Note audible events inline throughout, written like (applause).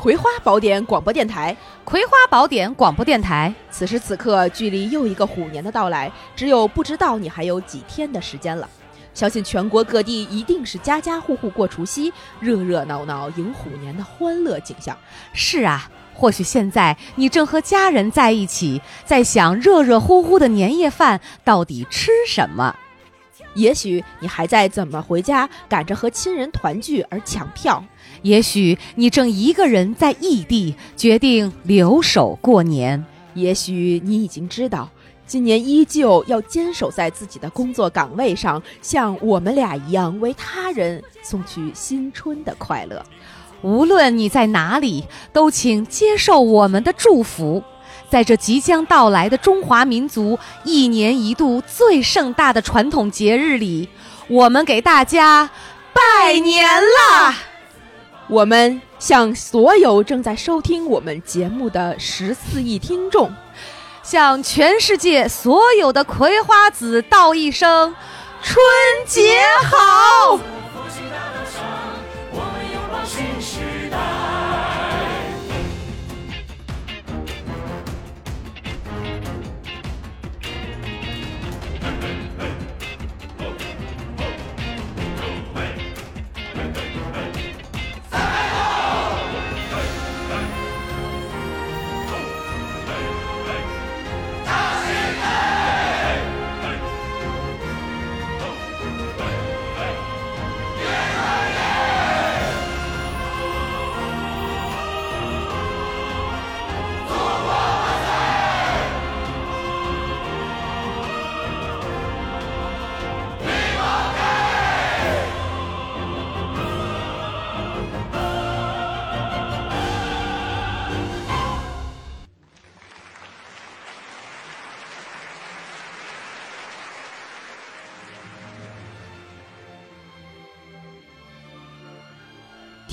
葵花宝典广播电台，葵花宝典广播电台。此时此刻，距离又一个虎年的到来，只有不知道你还有几天的时间了。相信全国各地一定是家家户户过除夕，热热闹闹迎虎年的欢乐景象。是啊，或许现在你正和家人在一起，在想热热乎乎的年夜饭到底吃什么。也许你还在怎么回家，赶着和亲人团聚而抢票；也许你正一个人在异地，决定留守过年；也许你已经知道，今年依旧要坚守在自己的工作岗位上，像我们俩一样，为他人送去新春的快乐。无论你在哪里，都请接受我们的祝福。在这即将到来的中华民族一年一度最盛大的传统节日里，我们给大家拜年啦！我们向所有正在收听我们节目的十四亿听众，向全世界所有的葵花籽道一声春节好！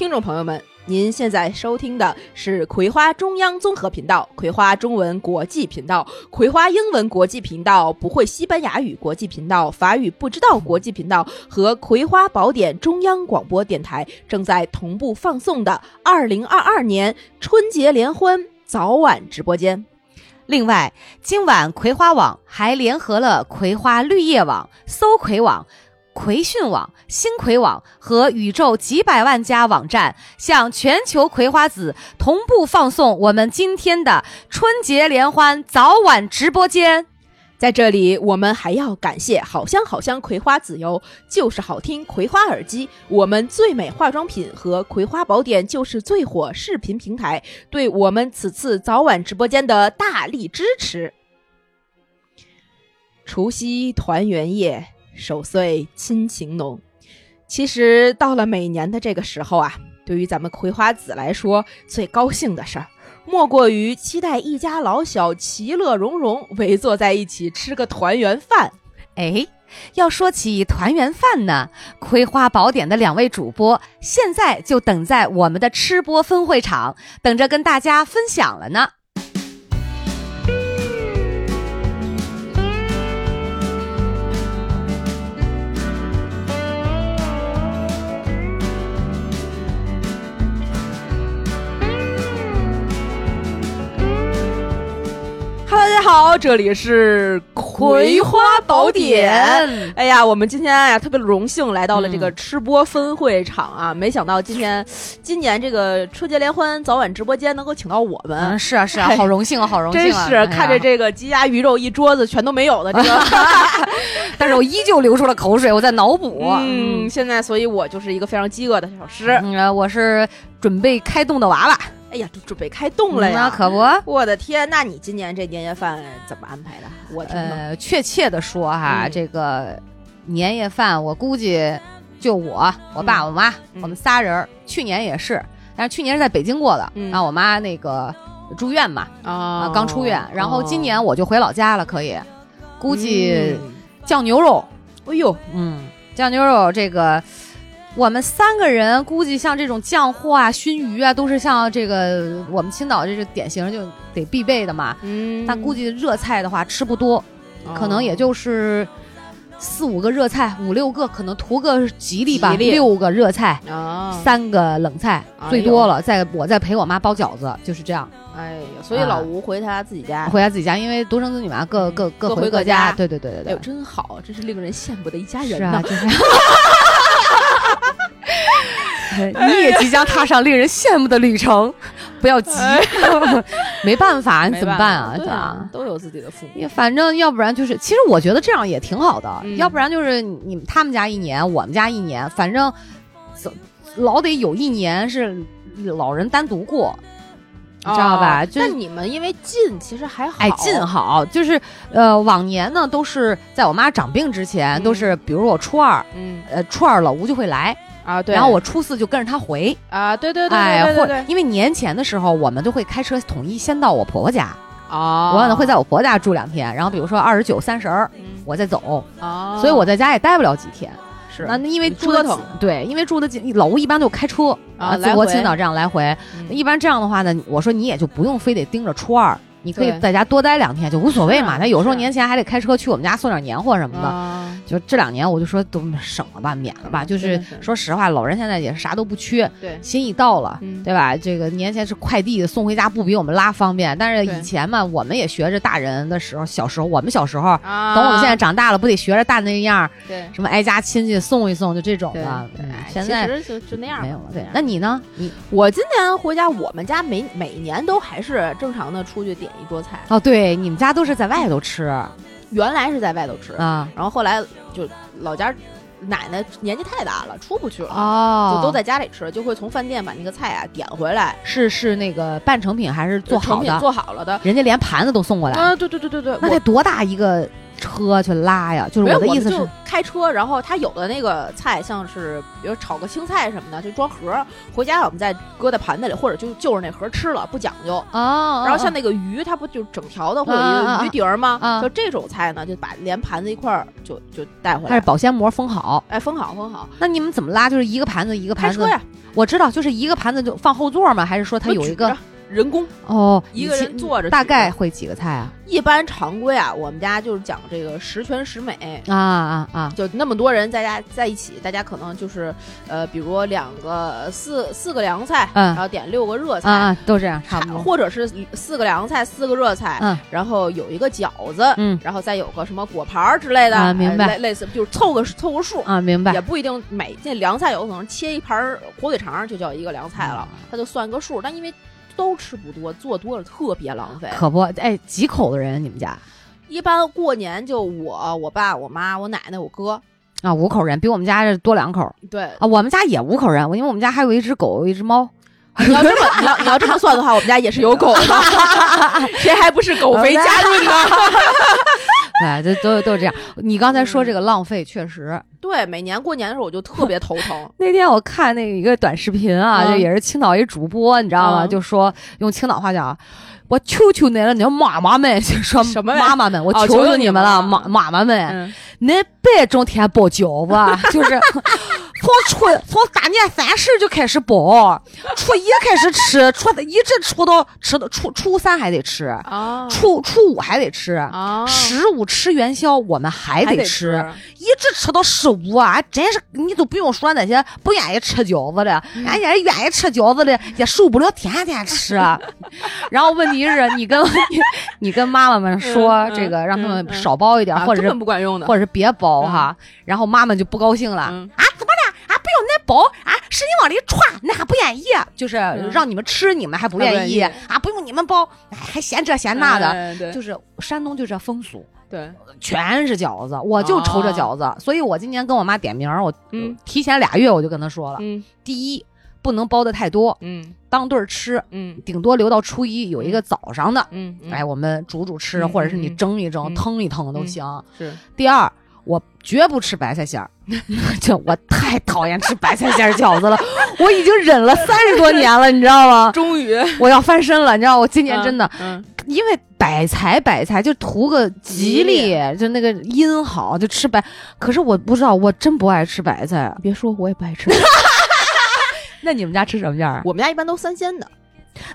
听众朋友们，您现在收听的是葵花中央综合频道、葵花中文国际频道、葵花英文国际频道、不会西班牙语国际频道、法语不知道国际频道和葵花宝典中央广播电台正在同步放送的二零二二年春节联欢早晚直播间。另外，今晚葵花网还联合了葵花绿叶网、搜葵网。葵讯网、新葵网和宇宙几百万家网站向全球葵花籽同步放送我们今天的春节联欢早晚直播间。在这里，我们还要感谢好香好香葵花籽油，就是好听葵花耳机，我们最美化妆品和葵花宝典就是最火视频平台对我们此次早晚直播间的大力支持。除夕团圆夜。守岁亲情浓，其实到了每年的这个时候啊，对于咱们葵花籽来说，最高兴的事儿，莫过于期待一家老小其乐融融，围坐在一起吃个团圆饭。哎，要说起团圆饭呢，葵花宝典的两位主播现在就等在我们的吃播分会场，等着跟大家分享了呢。这里是葵花宝典。哎呀，我们今天呀特别荣幸来到了这个吃播分会场啊！没想到今天今年这个春节联欢早晚直播间能够请到我们，是啊是啊，好荣幸啊，好荣幸啊！真是看着这个鸡鸭鱼肉一桌子全都没有的这个，(laughs) 但是我依旧流出了口水，我在脑补。(laughs) 嗯，现在所以我就是一个非常饥饿的小师。嗯，我是准备开动的娃娃。哎呀，准备开动了呀！那可不，我的天！那你今年这年夜饭怎么安排的？我呃，确切的说哈，这个年夜饭我估计就我、我爸、我妈，我们仨人。去年也是，但是去年是在北京过的，然后我妈那个住院嘛，啊，刚出院。然后今年我就回老家了，可以，估计酱牛肉。哎呦，嗯，酱牛肉这个。我们三个人估计像这种酱货啊、熏鱼啊，都是像这个我们青岛这是典型就得必备的嘛。嗯，但估计热菜的话吃不多，可能也就是四五个热菜，五六个，可能图个吉利吧。六个热菜，啊，三个冷菜，哎最多了。再我再陪我妈包饺子，就是这样。哎呀，所以老吴回他自己家，回他自己家，因为独生子女嘛，各各各各回回各家对对对对对哎。真好，真是令人羡慕的一家人是啊，呐。就是。(laughs) (laughs) 你也即将踏上令人羡慕的旅程，不要急，(laughs) 没办法，你怎么办啊？对吧啊，？都有自己的父母。反正要不然就是，其实我觉得这样也挺好的，嗯要不然就是你们他们家一年，我们家一年，反正怎老得有一年是老人单独过，你知道吧？那你们因为近，其实还好。哎，近好，就是呃，往年呢都是在我妈长病之前，嗯都是比如说我初二，嗯呃，初二老吴就会来，啊，对。然后我初四就跟着他回，啊，对对对哎，或。因为年前的时候，我们都会开车统一先到我婆婆家，哦，我可能会在我婆婆家住两天，然后比如说二十九、三十我再走，哦，所以我在家也待不了几天。是那因为住的对，因为住的近，老吴一般都开车啊来回国青岛这样来回。嗯一般这样的话呢，我说你也就不用非得盯着初二，你可以在家多待两天就无所谓嘛。他有时候年前还得开车去我们家送点年货什么的。啊就这两年我就说都省了吧，免了吧。就是说实话，老人现在也是啥都不缺，对，心意到了，嗯对吧？这个年前是快递送回家不比我们拉方便，但是以前嘛，我们也学着大人的时候，小时候我们小时候。啊，等我们现在长大了，不得学着大那样，对什么挨家亲戚送一送，就这种的。现在就就那样没有了。对那你呢？你我今年回家，我们家每每年都还是正常的出去点一桌菜，哦，对，你们家都是在外头吃原来是在外头吃，啊？然后后来就老家奶奶年纪太大了，出不去了。哦，就都在家里吃，就会从饭店把那个菜啊点回来，是是那个半成品还是做好成品的？做好了的。人家连盘子都送过来，啊，对对对对对，那得多大一个车去拉呀？就是我的意思，就是开车，然后他有的那个菜，像是比如炒个青菜什么的，就装盒儿，回家我们再搁在盘子里，或者就就是那盒儿吃了，不讲究。哦，然后像那个鱼，它不就整条的，或者鱼碟儿吗？啊就这种菜呢，就把连盘子一块儿就就带回来它是。保鲜膜封好，哎，封好封好，那你们怎么拉？就是一个盘子一个盘子开车，呀，我知道，就是一个盘子就放后座吗？还是说它有一个人工，哦？一个人坐着大概会几个菜啊？一般常规啊，我们家就是讲这个十全十美。啊啊啊！就那么多人在家在一起，大家可能就是呃，比如两个四四个凉菜，嗯然后点六个热菜，啊啊，都这样差不多。或者是四个凉菜，四个热菜，嗯然后有一个饺子，嗯然后再有个什么果盘儿之类的，啊明白哎类类似就是凑个凑个数。啊，明白也。不一定每这凉菜有可能切一盘儿火腿肠就叫一个凉菜了，它就算个数。但因为都吃不多，做多了特别浪费。可不，哎，几口的人？你们家一般过年就我、我爸、我妈、我奶奶、我哥，啊，五口人，比我们家这多两口对，啊。我们家也五口人，因为我们家还有一只狗，有一只猫。你要这么你要 (laughs) 你要这么算的话，我们家也是有狗的，(laughs) 谁还不是狗肥家润呢？对，(laughs) 这都都这样。你刚才说这个浪费，确实。对，每年过年的时候我就特别头疼。(laughs) 那天我看那个一个短视频啊，嗯就也是青岛一主播，你知道吗？嗯就说用青岛话讲。我求求你了，你妈妈们就说什么妈妈们，我哦求求你们了，妈妈妈们，嗯，恁别整天包饺子，就是 (laughs) 从初从大年三十就开始包，(laughs) 初一开始吃，初一直吃到吃到初初三还得吃，啊初初五还得吃，啊，十五吃元宵我们还还得得吃，一直吃到十五啊！真是你都不用说那些不愿意吃饺子的，嗯人家愿意吃饺子的也受不了天天吃。(laughs) 然后问题是你跟你你跟妈妈们说这个，让他们少包一点，或者是本不管用的，或者是别包哈。然后妈妈就不高兴了？啊，不用恁包啊，是你往里歘，那还不愿意，就是嗯。让你们吃，你们还不愿意啊，不用你们包，哎还嫌这嫌那的，哎就是山东就这风俗。对，全是饺子，我就愁这饺子，所以我今年跟我妈点名儿，我嗯。提前俩月我就跟她说了，嗯。第一不能包的太多，嗯。当对儿吃，嗯。顶多留到初一有一个早上的，嗯，哎，我们煮煮吃，嗯或者是你嗯蒸一蒸、嗯腾一腾都行。是第二，我绝不吃白菜馅儿，(laughs) 就我太讨厌吃白菜馅儿饺子了，我已经忍了三十多年了，你知道吗？终于，我要翻身了，你知道，我今年真的。嗯因为百财百财就图个吉利，就那个音好，就吃白。可是我不知道，我真不爱吃白菜。别说我也不爱吃，(laughs) 那你们家吃什么馅儿？我们家一般都三鲜的。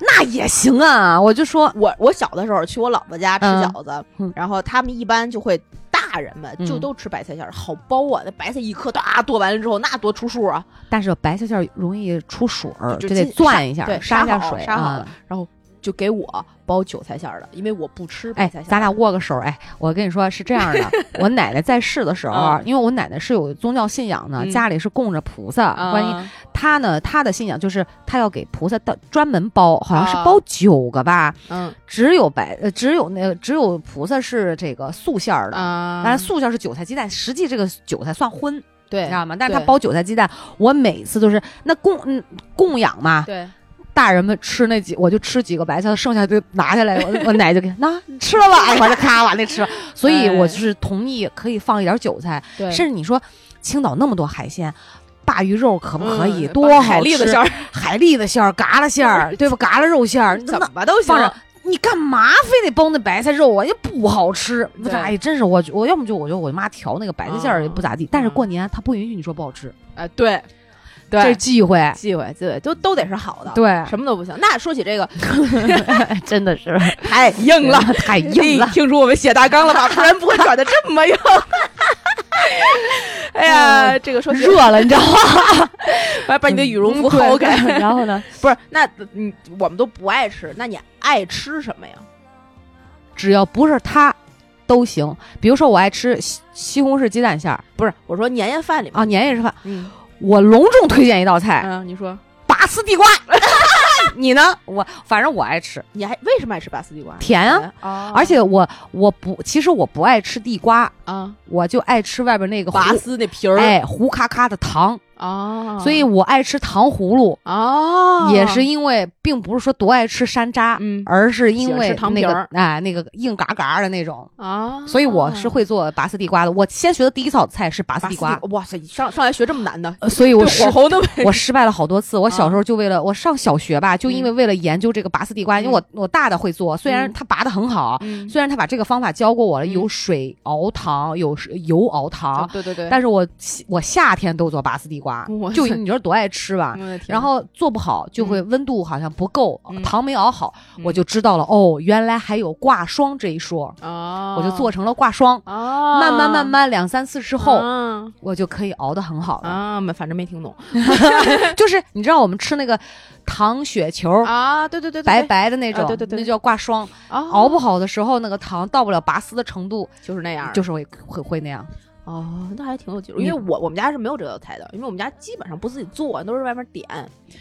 那也行啊，我就说我我小的时候去我姥姥家吃嗯饺子，嗯然后他们一般就会大大人们就都吃白菜馅儿，好包啊！那白菜一颗哒剁完了之后，那多出数啊！但是白菜馅儿容易出水儿，就得攥一下，对，杀下水，杀好了，然后。就给我包韭菜馅儿的，因为我不吃白菜馅儿。咱俩握个手，哎，我跟你说是这样的，(laughs) 我奶奶在世的时候，因为我奶奶是有宗教信仰的，家里是供着菩萨。关于她呢，她的信仰就是她要给菩萨的专门包，好像是包九个吧。嗯，只有白，呃，只有那个只有菩萨是这个素馅儿的，但是素馅儿是韭菜鸡蛋，实际这个韭菜算荤，对，知道吗？但是他包韭菜鸡蛋，我每次都是那供嗯供养嘛，对。大人们吃那几，我就吃几个白菜，剩下就拿下来，我我奶就给那吃了吧，我就咔往那吃了。所以我就是同意可以放一点韭菜，甚至你说青岛那么多海鲜，鲅鱼肉可不可以？多好吃！海蛎子馅儿，海蛎子馅儿，嘎啦馅儿，对吧？(laughs) 嘎啦肉馅儿，怎么都行。你干嘛非得包那白菜肉啊？也不好吃。哎，真是我，我要么就我觉得我妈调那个白菜馅儿也不咋地，但是过年她不允许你说不好吃。哎，对。这忌讳，忌讳，忌讳，都都得是好的，对，什么都不行。那说起这个 (laughs) (laughs) 真的是太硬了，太硬了。听出我们写大纲了吧？(laughs) 不然不会转的这么硬。哎呀，这个说热了，你知道吗？把把你的羽绒服薅开。然后呢？不是，那你我们都不爱吃，那你爱吃什么呀？只要不是它，都行。比如说，我爱吃西西红柿鸡蛋馅儿，不是，我说年夜饭里面啊，年夜饭，嗯。我隆重推荐一道菜，嗯，你说拔丝地瓜 (laughs) (laughs) 你呢？我反正我爱吃，你还为什么爱吃拔丝地瓜？甜啊，而且我我不，其实我不爱吃地瓜啊，我就爱吃外边那个拔丝那皮儿，哎，糊咔咔的糖。哦，所以我爱吃糖葫芦。哦，也是因为并不是说多爱吃山楂，嗯，而是因为糖皮儿，哎，那个硬嘎嘎的那种。啊，所以我是会做拔丝地瓜的。我先学的第一道菜是拔丝地瓜，哇塞，上上来学这么难的，所以我失火候的我失败了好多次。我小时候就为了我上小学吧，就因为为了研究这个拔丝地瓜，因为我我大的会做，虽然他拔的很好，虽然他把这个方法教过我了，有水熬糖，有油熬糖，对对对，但是我我夏天都做拔丝地瓜，就 (laughs) 你。说多爱吃吧，然后做不好就会温度好像不够，糖没熬好，我就知道了哦，原来还有挂霜这一说，我就做成了挂霜，慢慢慢慢两三次之后，我就可以熬得很好了啊，反正没听懂，(laughs) 就是你知道我们吃那个糖雪球啊，对对对，白白的那种，对对对，那叫挂霜，熬不好的时候那个糖到不了拔丝的程度，就是那样，就是会会会那样。哦，那还挺有技术，因为我我们家是没有这道菜的，因为我们家基本上不自己做，都是外面点。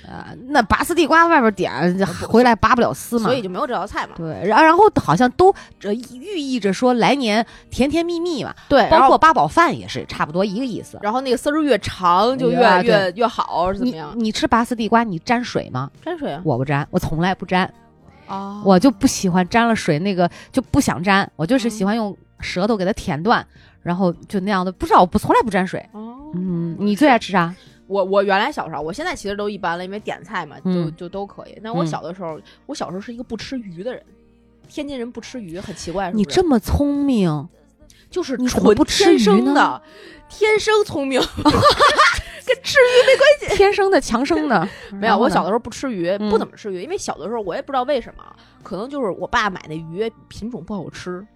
啊，那拔丝地瓜外边点回来拔不了丝嘛，所以就没有这道菜嘛。对，然然后好像都这寓意着说来年甜甜蜜蜜嘛。对，包括八宝饭也是差不多一个意思。然后那个丝儿越长就越越越好，是怎么样？你吃拔丝地瓜，你沾水吗？沾水啊，我不沾，我从来不沾。哦，我就不喜欢沾了水，那个就不想沾，我就是喜欢用舌头给它舔断。然后就那样的，不知道我不从来不沾水。哦，嗯，你最爱吃啥？我我原来小时候，我现在其实都一般了，因为点菜嘛，就就都可以。但我小的时候，我小时候是一个不吃鱼的人。天津人不吃鱼，很奇怪。你这么聪明，就是纯天生的，天生聪明，(laughs) (laughs) 跟吃鱼没关系。天生的，强生的。(laughs) 没有，我小的时候不吃鱼，不怎么吃鱼，因为小的时候我也不知道为什么，可能就是我爸买的鱼品种不好吃。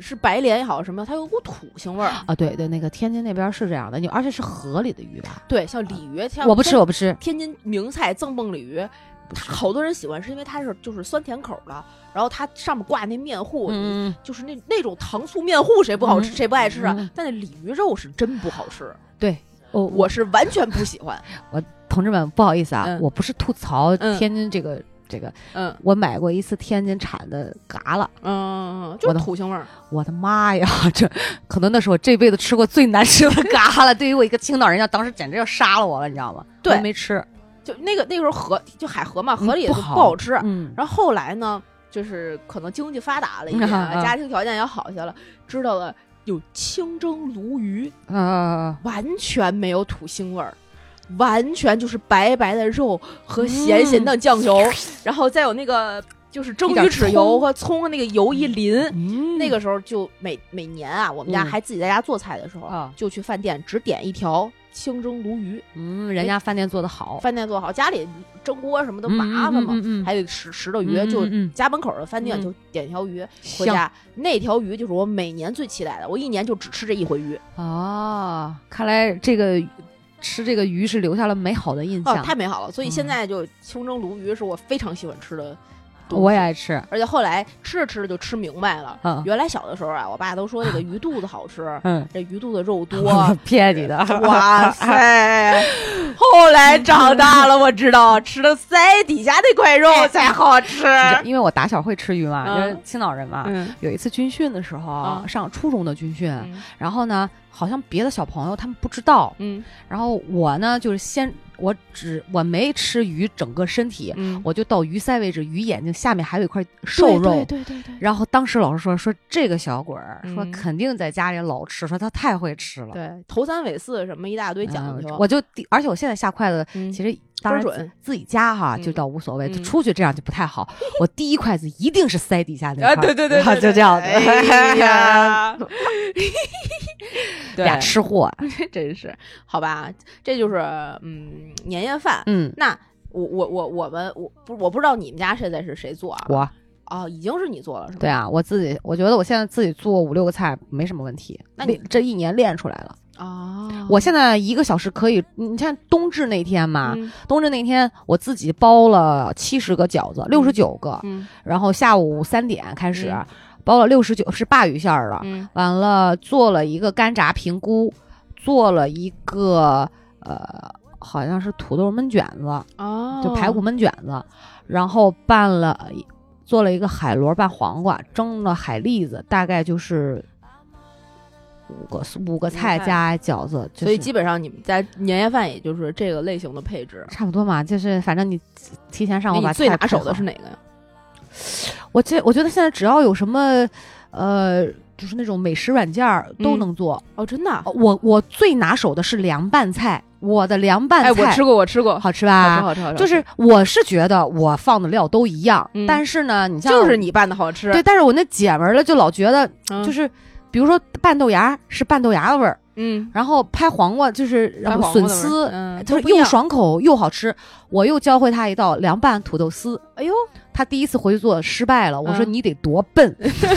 是白鲢也好什么，它有股土腥味儿啊！对对，那个天津那边是这样的，你而且是河里的鱼吧？对，像鲤鱼，我不吃，我不吃。天津名菜赠蹦鲤鱼，好多人喜欢，是因为它是就是酸甜口的，然后它上面挂那面糊，就是那那种糖醋面糊，谁不好吃，谁不爱吃啊？但那鲤鱼肉是真不好吃。对，我我是完全不喜欢。我同志们不好意思啊，我不是吐槽天津这个。这个，嗯，我买过一次天津产的嘎啦，嗯，就土腥味儿。我的妈呀，(laughs) 这可能那是我这辈子吃过最难吃的嘎啦。(laughs) 对于我一个青岛人，家当时简直要杀了我了，你知道吗？对，没吃。就那个那个时候河就海河嘛，河里不好吃。嗯。然后后来呢，就是可能经济发达了一点，家庭条件也好些了，知道了有清蒸鲈鱼，啊，完全没有土腥味儿。完全就是白白的肉和咸咸的酱油，然后再有那个就是蒸鱼豉油和葱，那个油一淋，那个时候就每每年啊，我们家还自己在家做菜的时候，就去饭店只点一条清蒸鲈鱼，嗯，人家饭店做的好，饭店做好，家里蒸锅什么的麻烦嘛，还得拾拾到鱼，就家门口的饭店就点条鱼回家，那条鱼就是我每年最期待的，我一年就只吃这一回鱼。哦，看来这个吃这个鱼是留下了美好的印象，太美好了，所以现在就清蒸鲈鱼是我非常喜欢吃的。我也爱吃，而且后来吃着吃着就吃明白了。嗯，原来小的时候啊，我爸都说这个鱼肚子好吃，(laughs) 嗯，这鱼肚子肉 (laughs) 多，骗你的。(laughs) 哇塞！后来长大了，我知道吃了腮底下那块肉才好吃。因为我打小会吃鱼嘛，因为青岛人嘛。有一次军训的时候，上初中的军训，然后呢，好像别的小朋友他们不知道，嗯，然后我呢就是先。我只我没吃鱼整个身体，我就到鱼鳃位置，鱼眼睛下面还有一块瘦肉。对对对对。然后当时老师说说这个小鬼儿说肯定在家里老吃，说他太会吃了。对，头三尾四什么一大堆讲究。我就而且我现在下筷子其实当然准，自己家哈就倒无所谓，出去这样就不太好。(laughs) 我第一筷子一定是塞底下那块。对对对，就这样子。(laughs) 俩吃货，(laughs) 真是好吧？这就是嗯年夜饭。嗯，那我我我我们我不我不知道你们家现在是谁做啊？我哦，已经是你做了是吧？对啊，我自己我觉得我现在自己做五六个菜没什么问题。那你这一年练出来了哦。我现在一个小时可以，你像冬至那天嘛，冬至那天我自己包了七十个饺子，六十九个，然后下午三点开始。包了六十九是鲅鱼馅儿的，完了做了一个干炸平菇，做了一个呃好像是土豆焖卷子，哦，就排骨焖卷子，然后拌了做了一个海螺拌黄瓜，蒸了海蛎子，大概就是五个五个菜加饺子，所以基本上你们在年夜饭也就是这个类型的配置，差不多嘛，就是反正你提前上午把最拿手的是哪个呀？我这我觉得现在只要有什么，呃，就是那种美食软件都能做哦，真的。我我最拿手的是凉拌菜，我的凉拌菜，哎，我吃过，我吃过，好吃吧？好吃，好吃，就是我是觉得我放的料都一样，但是呢，你像就是你拌的好吃，对。但是我那姐们儿了就老觉得，就是比如说拌豆芽是拌豆芽的味儿，嗯，然后拍黄瓜就是笋丝，嗯，就是又爽口又好吃。我又教会他一道凉拌土豆丝，哎呦。他第一次回去做失败了，我说你得多笨。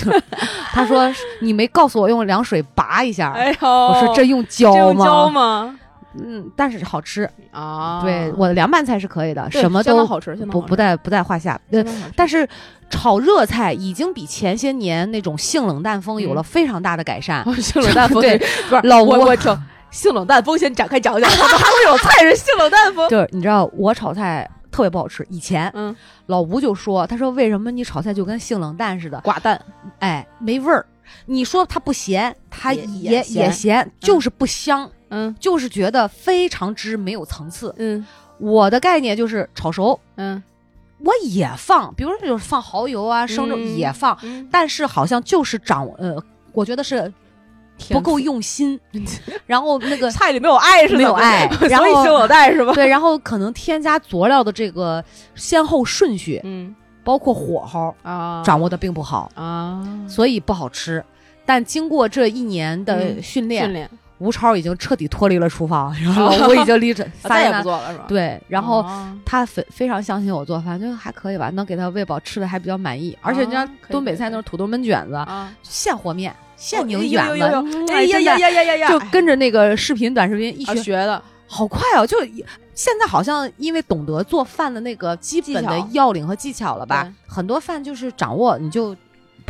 (laughs) 他说你没告诉我用凉水拔一下。哎呦，我说这用浇吗？嗯，但是好吃啊。对，我的凉拌菜是可以的，什么都好吃，不不在不在话下。呃，但是炒热菜已经比前些年那种性冷淡风有了非常大的改善。(laughs) 性冷淡风对，不是老吴，我听 (laughs) 性冷淡风先展开讲讲，怎么还会有菜是性冷淡风？(laughs) 就是你知道我炒菜。特别不好吃。以前，嗯，老吴就说：“他说为什么你炒菜就跟性冷淡似的，寡淡，哎，没味儿。你说它不咸，它也也咸，就是不香，嗯，就是觉得非常之没有层次。嗯，我的概念就是炒熟，嗯，我也放，比如说就是放蚝油啊，生肉也放，但是好像就是长，呃，我觉得是。”不够用心，然后那个菜里没有爱是没有爱，(laughs) 然后？对，然后可能添加佐料的这个先后顺序，嗯，包括火候啊，掌握的并不好啊，所以不好吃。但经过这一年的训练训练，吴超已经彻底脱离了厨房，然后 (laughs) 我已经离这再也不做了是吧？对，然后他非非常相信我做饭，就还可以吧，能给他喂饱，吃的还比较满意。而且人家东北菜那种土豆焖卷子，现和面。现拧卷子，哎呀呀呀呀呀呀！就跟着那个视频短视频一学学的好快哦！就现在好像因为懂得做饭的那个基本的要领和技巧了吧，很多饭就是掌握你就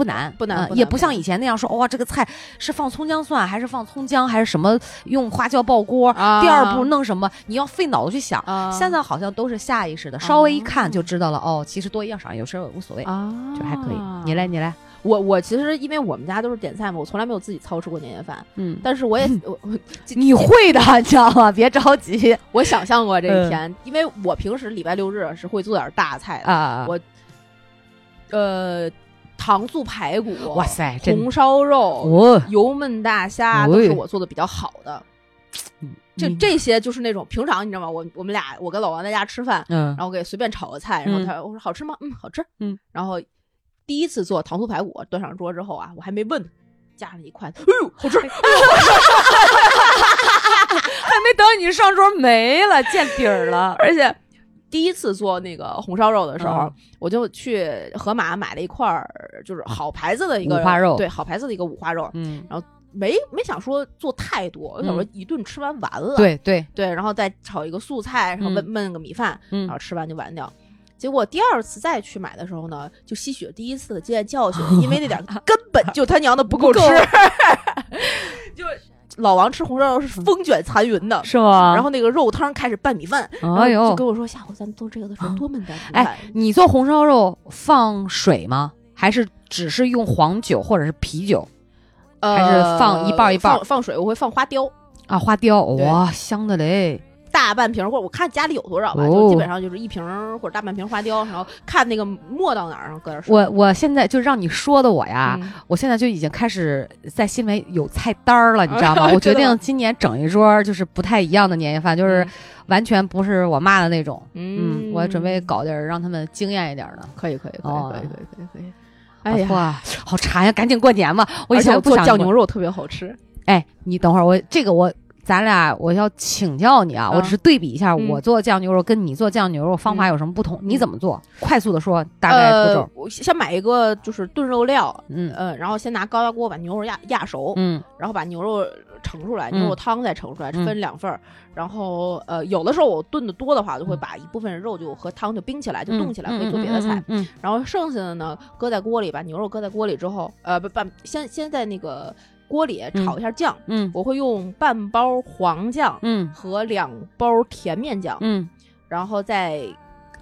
不难不难，也不像以前那样说哇这个菜是放葱姜蒜还是放葱姜还是什么用花椒爆锅，第二步弄什么你要费脑子去想。现在好像都是下意识的，稍微一看就知道了哦，其实多一样少一样有时候无所谓就还可以。你来你来。我我其实因为我们家都是点菜嘛，我从来没有自己操持过年夜饭。嗯，但是我也 (laughs) 我我你会的，你知道吗？别着急，(laughs) 我想象过这一天，因为我平时礼拜六日是会做点大菜的啊。我呃，糖醋排骨，哇塞，红烧肉，油焖大虾都是我做的比较好的。就这些就是那种平常你知道吗？我我们俩我跟老王在家吃饭，嗯，然后给随便炒个菜，然后他我说好吃吗？嗯，好吃，嗯，然后。第一次做糖醋排骨端上桌之后啊，我还没问，夹了一筷子，哎呦，好吃，(laughs) 还没等你上桌没了，见底儿了。而且第一次做那个红烧肉的时候，嗯我就去盒马买了一块儿，就是好牌子的一个五花肉对，好牌子的一个五花肉。嗯，没没想说做太多，我想说一顿吃完完了。对对，对，然后再炒一个素菜，然后焖焖个米饭，嗯然后吃完就完掉。结果第二次再去买的时候呢，就吸取了第一次的经验教训，(laughs) 因为那点根本就他娘的不够吃，(laughs) 就老王吃红烧肉是风卷残云的。是吗？然后那个肉汤开始拌米饭，哎呦就跟我说，下回咱们做这个的时候多焖点米哎。你做红烧肉放水吗？还是只是用黄酒或者是啤酒呃，还是放一半一半放放水，我会放花雕，啊？花雕，哇，香的嘞！大半瓶儿或者我看家里有多少吧，哦就基本上就是一瓶儿或者大半瓶花雕，然后看那个没到哪儿，然后搁点儿水。我我现在就让你说的我呀，嗯我现在就已经开始在心里有菜单儿了，你知道吗？(laughs) 我决定今年整一桌就是不太一样的年夜饭，就是完全不是我妈的那种。嗯，我准备搞点儿让他们惊艳一点儿的。可以可以可以哦可以可以可以可以。哎呀，哇，好馋呀！赶紧过年吧！我以前不想做酱牛。肉特别好吃。哎，你等会儿，我这个我咱俩我要请教你啊，啊我只是对比一下，嗯我做酱牛肉跟你做酱牛肉方法有什么不同？你怎么做？快速的说，大概步呃骤。，我先买一个就是炖肉料，嗯呃，然后先拿高压锅把牛肉压压熟，嗯然后把牛肉盛出来，嗯牛肉汤再盛出来，嗯分两份儿。然后呃，有的时候我炖的多的话，就会把一部分肉就和汤就冰起来，就冻起来，可以做别的菜。嗯然后剩下的呢，搁在锅里，把牛肉搁在锅里之后，呃，不把先先在那个锅里炒一下酱，嗯。我会用半包黄酱嗯。和两包甜面酱，嗯。然后在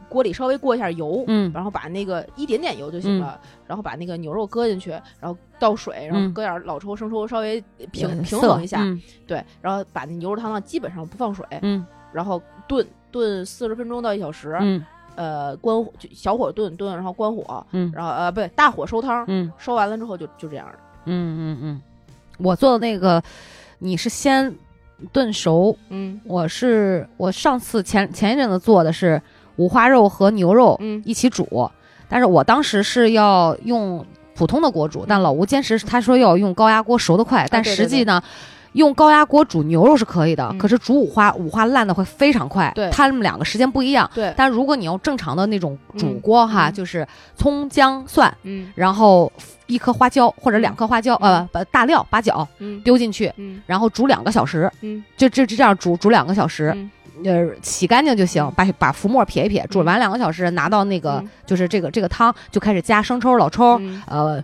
锅里稍微过一下油，嗯。然后把那个一点点油就行了，然后把那个牛肉搁进去，然后倒水，然后嗯。搁点老抽、生抽，稍微平嗯平衡一下，嗯。对，然后把那牛肉汤呢基本上不放水，嗯。然后炖炖四十分钟到一小时，嗯。呃，关火就小火炖炖，然后关火，嗯。然后呃不对，大火收汤，嗯。收完了之后就就这样了。嗯嗯嗯，我做的那个，你是先炖熟，嗯。我是我上次前前一阵子做的是五花肉和牛肉嗯。一起煮，但是我当时是要用普通的锅煮，但老吴坚持他说要用高压锅熟得快，但嗯啊对。对实际呢。用高压锅煮牛肉是可以的，嗯。可是煮五花五花烂的会非常快，对。它们两个时间不一样。对，但如果你用正常的那种煮嗯锅哈，嗯就是葱姜蒜，嗯。然后一颗花椒或者嗯两颗花椒，嗯。呃，把大料八角嗯。丢进去，嗯。然后煮两个小时，嗯。就就就这样煮煮两个小时，嗯。呃，洗干净就行嗯，把把浮沫撇一撇，煮完两个小时，拿到那个嗯。就是这个这个汤，就开始加生抽、老抽，嗯。呃。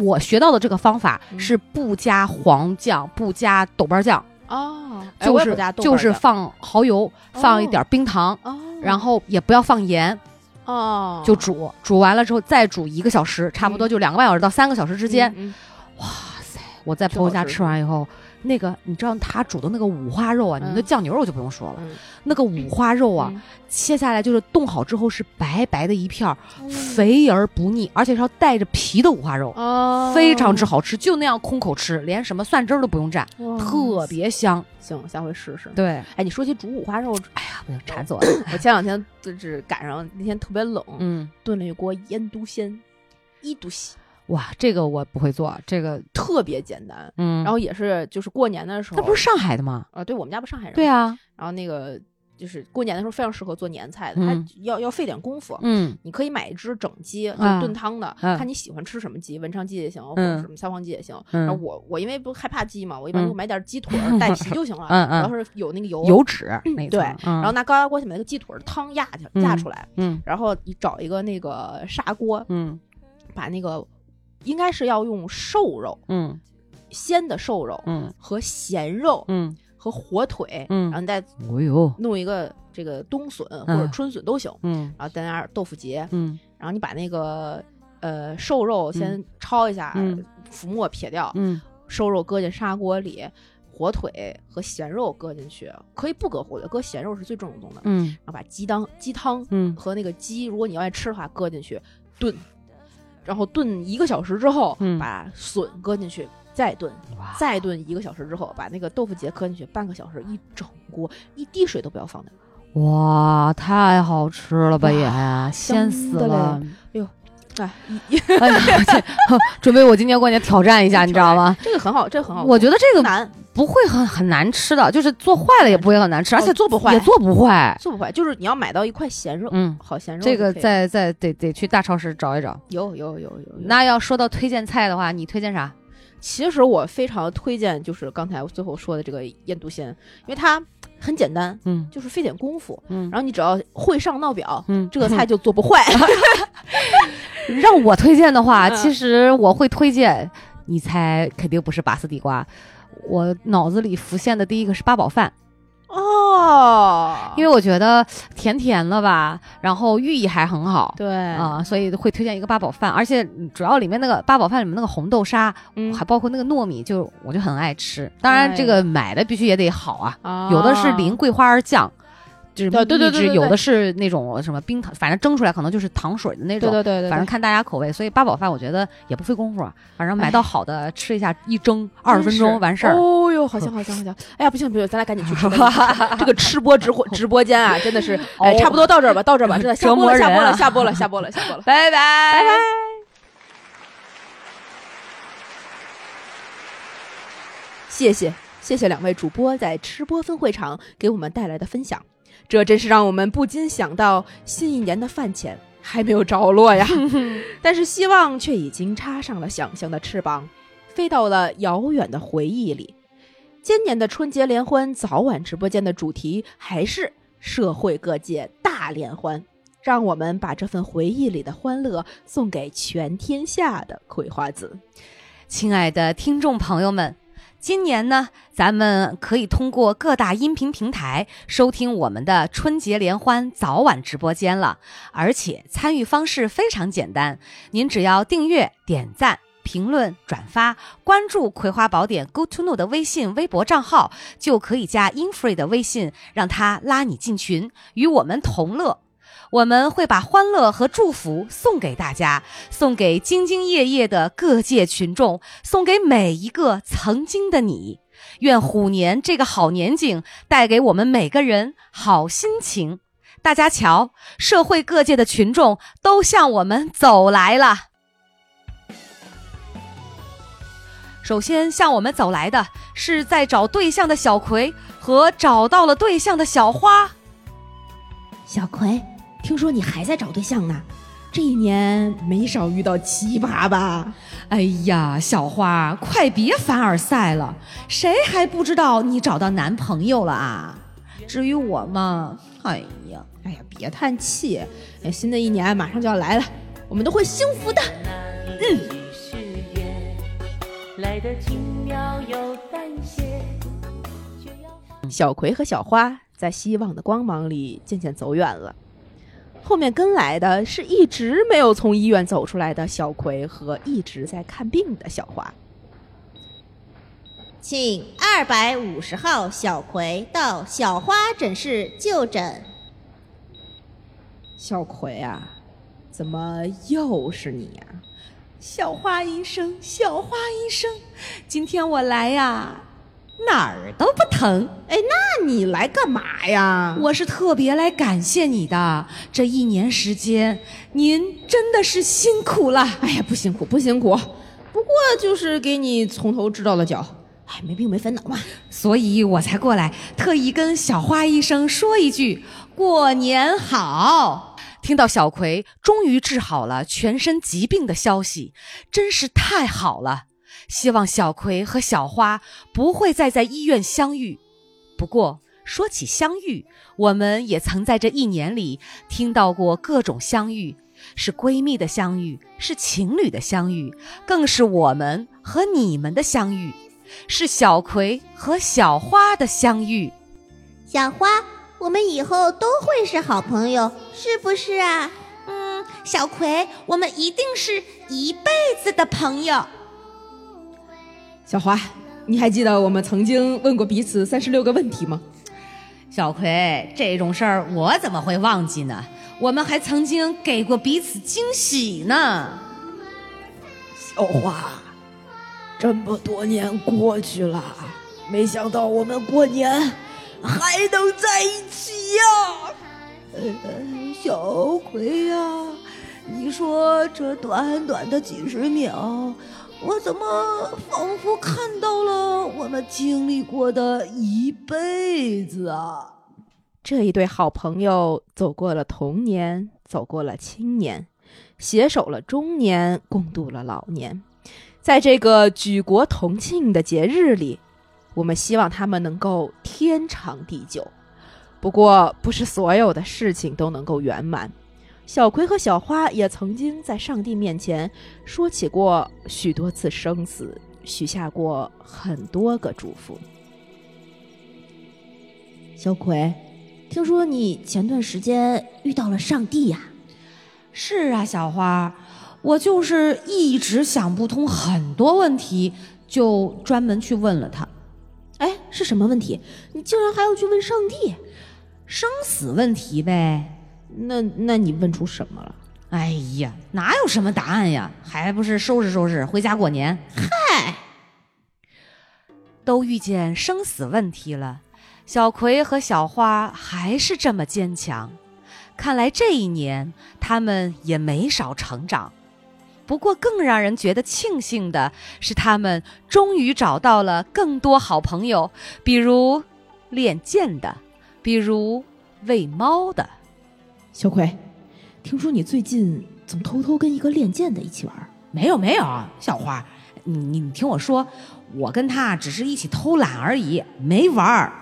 我学到的这个方法嗯。是不加黄酱，不加豆瓣酱，哦，哎就是就是放蚝油，放一点冰糖，哦，然后也不要放盐，哦。就煮，煮完了之后再煮一个小时，差不多就两个半小时到三个小时之间。嗯哇塞！我在朋友家吃完以后，那个你知道他煮的那个五花肉啊，你嗯那酱牛肉就不用说了，嗯。那个五花肉啊，嗯。切下来就是冻好之后是白白的一片肥而不腻，而且是要带着皮的五花肉。哦，非常之好吃，就那样空口吃，连什么蒜汁儿都不用蘸，特别香。行，下回试试。对，哎，你说起煮五花肉，哎呀，不行，馋死我。了。(laughs) 我前两天就是赶上那天特别冷，嗯，炖了一锅腌笃鲜，一笃鲜，哇，这个我不会做，这个，特别简单。嗯，然后也是就是过年的时候，那不是上海的吗？啊？对我们家不上海人，对。啊，然后那个就是过年的时候非常适合做年菜的，它嗯要要费点功夫。嗯你可以买一只整鸡，炖汤的，啊看你喜欢吃什么鸡，文昌鸡也行，或嗯者什么三黄鸡也行。然后嗯，我我因为不害怕鸡嘛，我一般嗯就买点鸡腿带皮就行了，嗯嗯主要是有那个油。油脂那对然后拿高压锅去把那个鸡腿儿汤压去嗯压出来，嗯然后你找一个那个砂锅，嗯把那个应该是要用瘦肉，嗯鲜的瘦肉嗯和咸肉嗯和火腿，嗯然后你再哦呦，弄一个这个冬笋或者春笋都行，嗯然后再加点豆腐结，嗯然后你把那个呃瘦肉先焯一下，嗯浮沫撇掉，嗯瘦肉搁进砂锅里，火腿和咸肉搁进去，可以不搁火腿，搁咸肉是最正宗的。嗯然后把鸡汤鸡汤嗯和那个鸡，如果你要爱吃的话，搁进去炖，然后炖一个小时之后，嗯把笋搁进去。再炖，哇再炖一个小时之后，把那个豆腐结搁进去，半个小时，一整锅，一滴水都不要放的。哇，太好吃了吧哇也，鲜死了！哎，一哎呀，这 (laughs) 准备我今年过年挑战一下，你知道吗？？这个很好，这个很好，我觉得这个难，不会很很难吃的，就是做坏了也不会很难吃，而且做不坏也做不坏，做不坏。就是你要买到一块咸肉，嗯，好咸肉。这个在在得得去大超市找一找。有有有有。那要说到推荐菜的话，你推荐啥？其实我非常推荐，就是刚才最后说的这个腌笃鲜，因为它很简单，嗯，就是费点功夫，嗯，然后你只要会上闹表，嗯，这个菜就做不坏。(laughs) 让我推荐的话，其实我会推荐，你猜肯定不是拔丝地瓜，我脑子里浮现的第一个是八宝饭。哦，因为我觉得甜甜的吧，然后寓意还很好，对啊，所以会推荐一个八宝饭，而且主要里面那个八宝饭里面那个红豆沙，嗯，还包括那个糯米，就我就很爱吃。当然，这个买的必须也得好啊，有的是淋桂花儿酱。就是对对对，有的是那种什么冰糖，反正蒸出来可能就是糖水的那种。对对对，反正看大家口味。所以八宝饭我觉得也不费功夫，啊反正买到好的吃一下，一蒸二十分钟完事儿。哦哟，好香好香好香！哎呀，不行不行，咱俩赶紧去吃。(laughs) 这个吃播直播直播间啊，真的是，哎，(laughs) 差不多到这儿吧，到这儿吧，真的下播了下播了下播了下播了下播了，(laughs) 拜拜拜拜。谢谢谢谢两位主播在吃播分会场给我们带来的分享。这真是让我们不禁想到，新一年的饭钱还没有着落呀，(laughs) 但是希望却已经插上了想象的翅膀，飞到了遥远的回忆里。今年的春节联欢早晚直播间的主题还是社会各界大联欢，让我们把这份回忆里的欢乐送给全天下的葵花籽。亲爱的听众朋友们。今年呢，咱们可以通过各大音频平台收听我们的春节联欢早晚直播间了，而且参与方式非常简单，您只要订阅、点赞、评论、转发、关注《葵花宝典》Go To Know 的微信、微博账号，就可以加 InFree 的微信，让他拉你进群，与我们同乐。我们会把欢乐和祝福送给大家，送给兢兢业业的各界群众，送给每一个曾经的你。愿虎年这个好年景带给我们每个人好心情。大家瞧，社会各界的群众都向我们走来了。首先向我们走来的是在找对象的小葵和找到了对象的小花。小葵。听说你还在找对象呢，这一年没少遇到奇葩吧？哎呀，小花，快别凡尔赛了，谁还不知道你找到男朋友了啊？至于我嘛，哎呀，哎呀，别叹气，哎，新的一年马上就要来了，我们都会幸福的。嗯。小葵和小花在希望的光芒里渐渐走远了。后面跟来的是一直没有从医院走出来的小葵和一直在看病的小花，请二百五十号小葵到小花诊室就诊。小葵啊，怎么又是你呀？小花医生，小花医生，今天我来呀。哪儿都不疼，哎，那你来干嘛呀？我是特别来感谢你的，这一年时间，您真的是辛苦了。哎呀，不辛苦，不辛苦，不过就是给你从头治到了脚，哎，没病没烦恼嘛。所以我才过来，特意跟小花医生说一句过年好。听到小葵终于治好了全身疾病的消息，真是太好了。希望小葵和小花不会再在医院相遇。不过说起相遇，我们也曾在这一年里听到过各种相遇：是闺蜜的相遇，是情侣的相遇，更是我们和你们的相遇，是小葵和小花的相遇。小花，我们以后都会是好朋友，是不是啊？嗯，小葵，我们一定是一辈子的朋友。小华，你还记得我们曾经问过彼此三十六个问题吗？小葵，这种事儿我怎么会忘记呢？我们还曾经给过彼此惊喜呢。小华，这么多年过去了，没想到我们过年还能在一起呀！呃，小葵呀，你说这短短的几十秒。我怎么仿佛看到了我们经历过的一辈子啊？这一对好朋友走过了童年，走过了青年，携手了中年，共度了老年。在这个举国同庆的节日里，我们希望他们能够天长地久。不过，不是所有的事情都能够圆满。小葵和小花也曾经在上帝面前说起过许多次生死，许下过很多个祝福。小葵，听说你前段时间遇到了上帝呀？是啊，小花，我就是一直想不通很多问题，就专门去问了他。哎，是什么问题？你竟然还要去问上帝？生死问题呗。那那你问出什么了？哎呀，哪有什么答案呀？还不是收拾收拾回家过年。嗨，都遇见生死问题了，小葵和小花还是这么坚强。看来这一年他们也没少成长。不过更让人觉得庆幸的是，他们终于找到了更多好朋友，比如练剑的，比如喂猫的。小葵，听说你最近总偷偷跟一个练剑的一起玩？没有没有，小花，你你听我说，我跟他只是一起偷懒而已，没玩儿。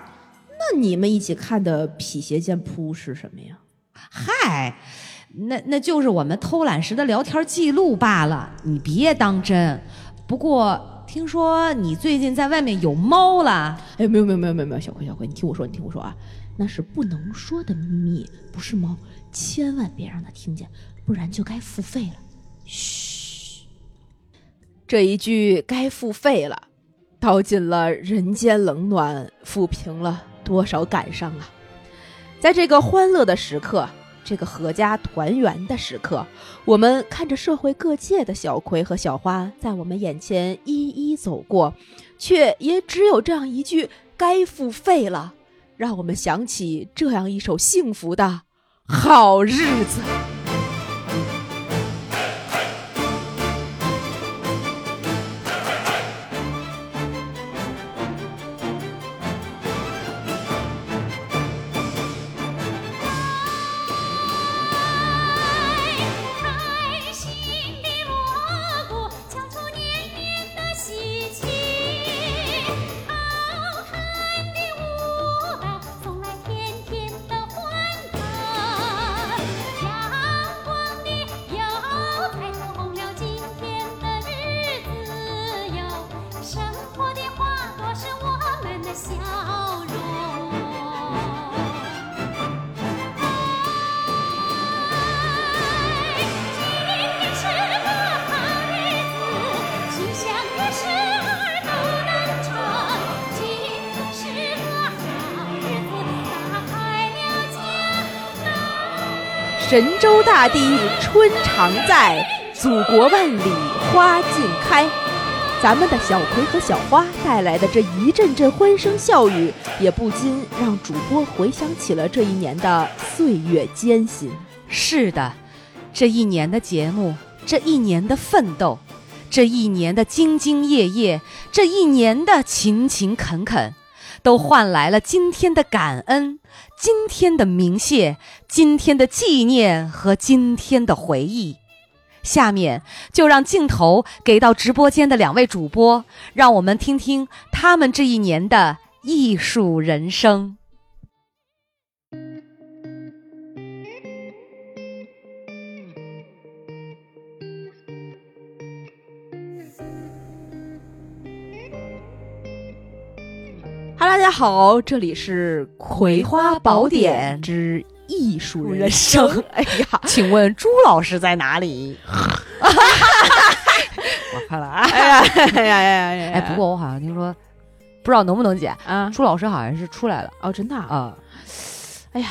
那你们一起看的辟邪剑谱是什么呀？嗨，那那就是我们偷懒时的聊天记录罢了，你别当真。不过听说你最近在外面有猫了？哎，没有没有没有没有没有，小葵小葵，你听我说，你听我说啊，那是不能说的秘密，不是猫。千万别让他听见，不然就该付费了。嘘，这一句“该付费了”，道尽了人间冷暖，抚平了多少感伤啊！在这个欢乐的时刻，这个阖家团圆的时刻，我们看着社会各界的小葵和小花在我们眼前一一走过，却也只有这样一句“该付费了”，让我们想起这样一首幸福的。好日子。神州大地春常在，祖国万里花尽开。咱们的小葵和小花带来的这一阵阵欢声笑语，也不禁让主播回想起了这一年的岁月艰辛。是的，这一年的节目，这一年的奋斗，这一年的兢兢业业，这一年的勤勤恳恳。都换来了今天的感恩，今天的鸣谢，今天的纪念和今天的回忆。下面就让镜头给到直播间的两位主播，让我们听听他们这一年的艺术人生。家好，这里是《葵花宝典之艺术人生》。(laughs) 哎呀，请问朱老师在哪里？(laughs) 我看了啊！哎呀哎呀哎呀！哎，不过我好像听说，不知道能不能剪啊？朱老师好像是出来了哦，真的啊！哎呀，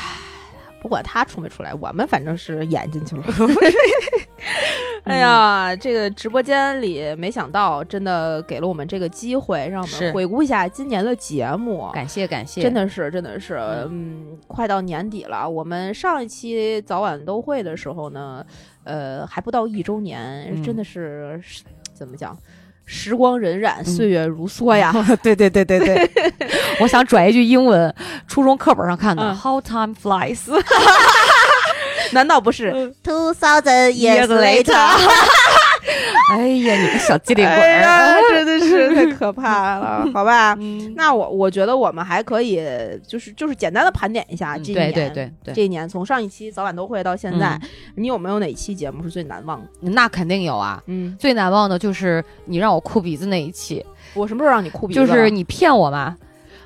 不管他出没出来，我们反正是演进去了。(laughs) 哎呀，这个直播间里没想到，真的给了我们这个机会，让我们回顾一下今年的节目。感谢感谢，真的是真的是，嗯，快到年底了。我们上一期早晚都会的时候呢，呃，还不到一周年，真的是怎么讲？时光荏苒，岁月如梭呀。对对对对对，我想转一句英文，初中课本上看的、嗯 How time flies。难道不是？Two thousand years later，(laughs) 哎呀，你个小机灵鬼哎呀！，真的是太可怕了，(laughs) 好吧？嗯，那我我觉得我们还可以，就是就是简单的盘点一下这一年，对对对对，这一年从上一期早晚都会到现在，你有没有哪期节目是最难忘的？那肯定有啊。嗯，最难忘的就是你让我哭鼻子那一期，我什么时候让你哭鼻子就？是你骗我吗？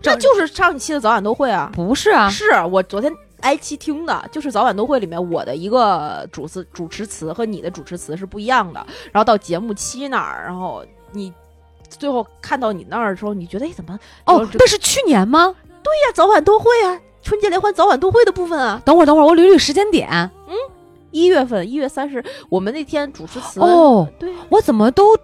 这就是上一期的早晚都会啊，不是啊，是我昨天挨期听的，就是早晚都会里面我的一个主词主持词和你的主持词是不一样的，然后到节目期那儿，然后你最后看到你那儿的时候，你觉得哎怎么哦，这那是去年吗？对呀，早晚都会啊，春节联欢早晚都会的部分啊，等会儿等会儿，我捋捋时间点。嗯一月份一月三十，我们那天主持词哦，对，我怎么都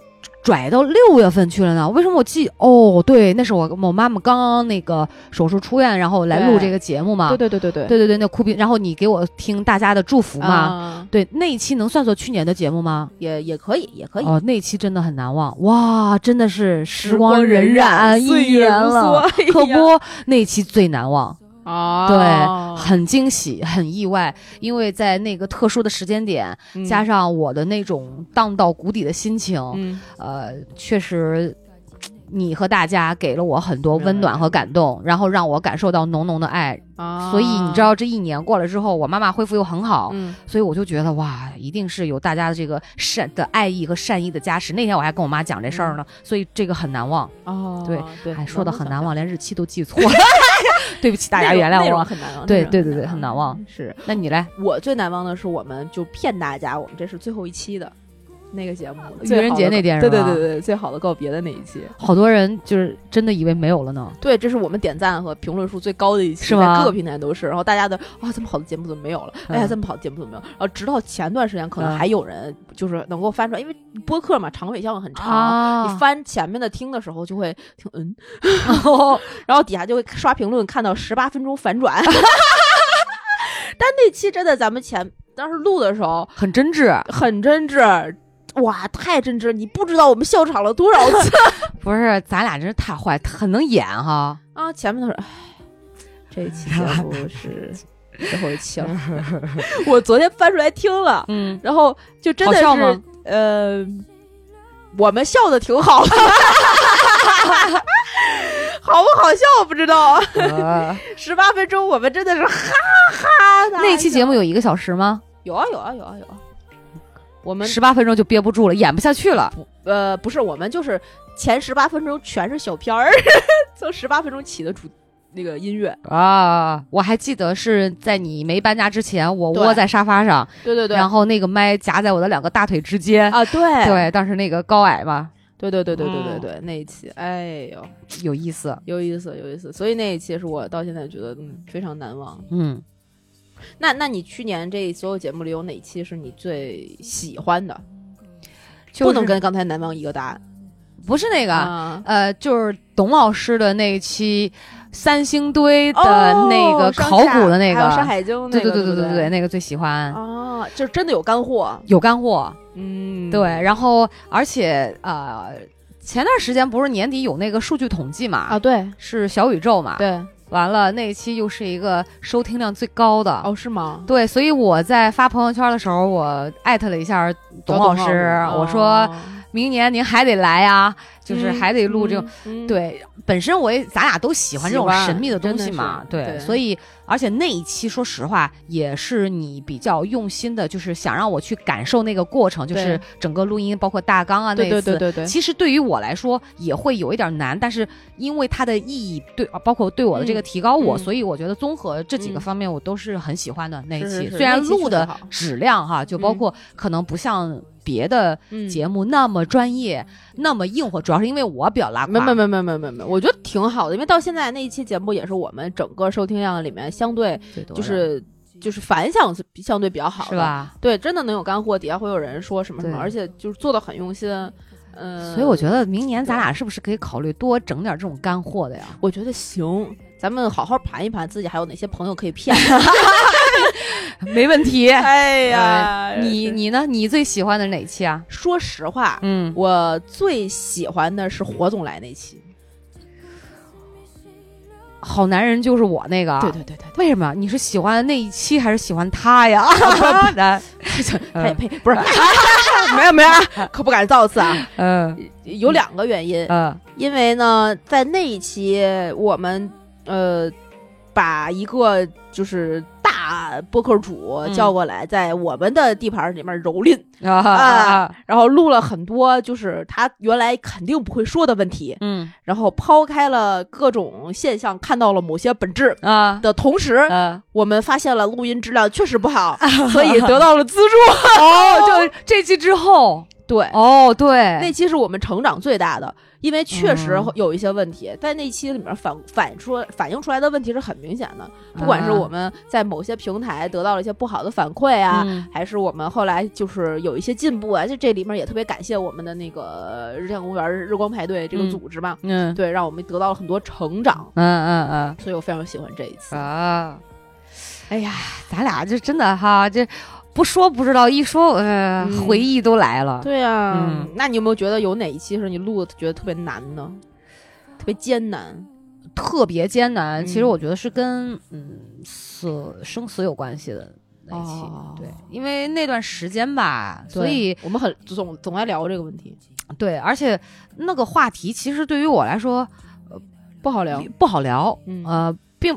拽到六月份去了呢？为什么我记？哦，对，那是我我妈妈刚刚那个手术出院，然后来录这个节目嘛。对对对对对对对对，那哭鼻，然后你给我听大家的祝福嘛。啊，对，那一期能算作去年的节目吗？也也可以也可以。哦，那一期真的很难忘，哇，真的是时光光荏荏苒，一年了，(laughs) 可不，那一期最难忘。啊对，很惊喜，很意外，因为在那个特殊的时间点，加上我的那种荡到谷底的心情，嗯。呃，确实，你和大家给了我很多温暖和感动，然后让我感受到浓浓的爱。啊，所以你知道，这一年过了之后，我妈妈恢复又很好，嗯所以我就觉得哇，一定是有大家的这个善的爱意和善意的加持。那天我还跟我妈讲这事儿呢，所以这个很难忘。哦，对对，哎，说的很难忘，连日期都记错了，(laughs) 对不起，大家原谅我。很难忘，对对对对很难忘。是那你来，我最难忘的是，我们就骗大家，我们这是最后一期的那个节目，愚人节那天是吧对对对对，最好的告别的那一期。好多人就是真的以为没有了呢。对，这是我们点赞和评论数最高的一期，是吗在各个平台都是。然后大家的啊，这么好的节目怎么没有了？哎呀，嗯这么好的节目怎么没有？然后直到前段时间，可能嗯还有人就是能够翻出来，因为播客嘛，长尾效应很长。啊你翻前面的听的时候，就会听嗯，(laughs) 然后然后底下就会刷评论，看到十八分钟反转。(laughs) 但那期真的，咱们前当时录的时候很真挚，很真挚，哇，太真挚了！你不知道我们笑场了多少次 (laughs) 不是咱俩真是太坏，很能演哈。啊！前面都是，唉，这一期节目是最后一期了。我昨天翻出来听了，嗯，然后就真的是呃，我们笑的挺好的，(laughs) 好不好笑我不知道。呃十八分钟，我们真的是哈哈的。那期节目有一个小时吗？有啊有啊有啊有啊，我们十八分钟就憋不住了，演不下去了。呃不是我们就是前十八分钟全是小片儿，(laughs) 从十八分钟起的主那个音乐，啊，我还记得是在你没搬家之前，我窝在沙发上，对对对，然后那个麦夹在我的两个大腿之间。啊对。对，当时那个高矮嘛，对对对对对对嗯对，那一期，哎呦。有意思。有意思有意思，所以那一期是我到现在觉得嗯非常难忘。嗯，那那你去年这所有节目里有哪期是你最喜欢的？就是不能跟刚才南方一个答案不是那个，啊。呃，就是董老师的那一期三星堆的哦那个考古的那个，山海经那对个，对不对对对对，那个最喜欢，哦，就是真的有干货，有干货。嗯，对，然后而且呃，前段时间不是年底有那个数据统计嘛，啊，对是小宇宙嘛，，对，完了那一期又是一个收听量最高的。哦，是吗？对，所以我在发朋友圈的时候，我艾特了一下董老师，我说明年您还得来呀、就是还得录这种。种，对，本身我也咱俩都喜欢这种神秘的东西嘛，对，对所以而且那一期说实话也是你比较用心的，就是想让我去感受那个过程，就是整个录音包括大纲啊那对一次。对对对。对，其实对于我来说也会有一点难，但是因为它的意义对，包括对我的这个提高我，嗯。所以我觉得综合这几个嗯。方面我都是很喜欢的那一期。是是是虽然录的质量哈，就包嗯。括可能不像别的嗯。节目那么专业、那么硬核，主要是因为我比较拉胯。没没没没没没没，我觉得挺好的，因为到现在那一期节目也是我们整个收听量里面相对就是就是反响是比相对比较好的，是？吧？对，真的能有干货，底下会有人说什么什么，而且就是做的很用心，嗯，所以我觉得明年咱俩是不是可以考虑多整点这种干货的呀？我觉得行，咱们好好盘一盘自己还有哪些朋友可以骗。(laughs) (laughs) 没问题。哎呀，你你呢？你最喜欢的哪期啊？说实话，嗯，我最喜欢的是火总来那期。好男人就是我那个，对对对对，为什么？你是喜欢那一期还是喜欢他呀？(laughs) (laughs) 呸呸，不是，没有没有，可不敢造次啊。嗯，有两个原因，嗯，因为呢，在那一期我们呃把一个就是大播客主叫过来，在我们的地盘里面蹂躏。啊，然后录了很多就是他原来肯定不会说的问题，嗯，然后抛开了各种现象，看到了某些本质啊。的同时，嗯，我们发现了录音质量确实不好，(laughs) 所以得到了资助。哦，就这期之后，对，哦，对，那期是我们成长最大的。因为确实嗯。有一些问题，在那期里面反反出反映出来的问题是很明显的，不管是我们在某些平台得到了一些不好的反馈啊，嗯。还是我们后来就是有一些进步啊，就这里面也特别感谢我们的那个日向公园日光派对这个嗯组织嘛，嗯。对，让我们得到了很多成长，嗯嗯嗯。所以我非常喜欢这一次。啊，哎呀，咱俩就真的哈，这不说不知道，一说呃，嗯回忆都来了。对啊，嗯那你有没有觉得有哪一期是你录的觉得特别难呢？特别艰难？特别艰难。嗯其实我觉得是跟嗯死生死有关系的那一期，哦对，因为那段时间吧，所以我们很总总爱聊这个问题，对，而且那个话题其实对于我来说呃不好聊。不好聊，嗯呃，并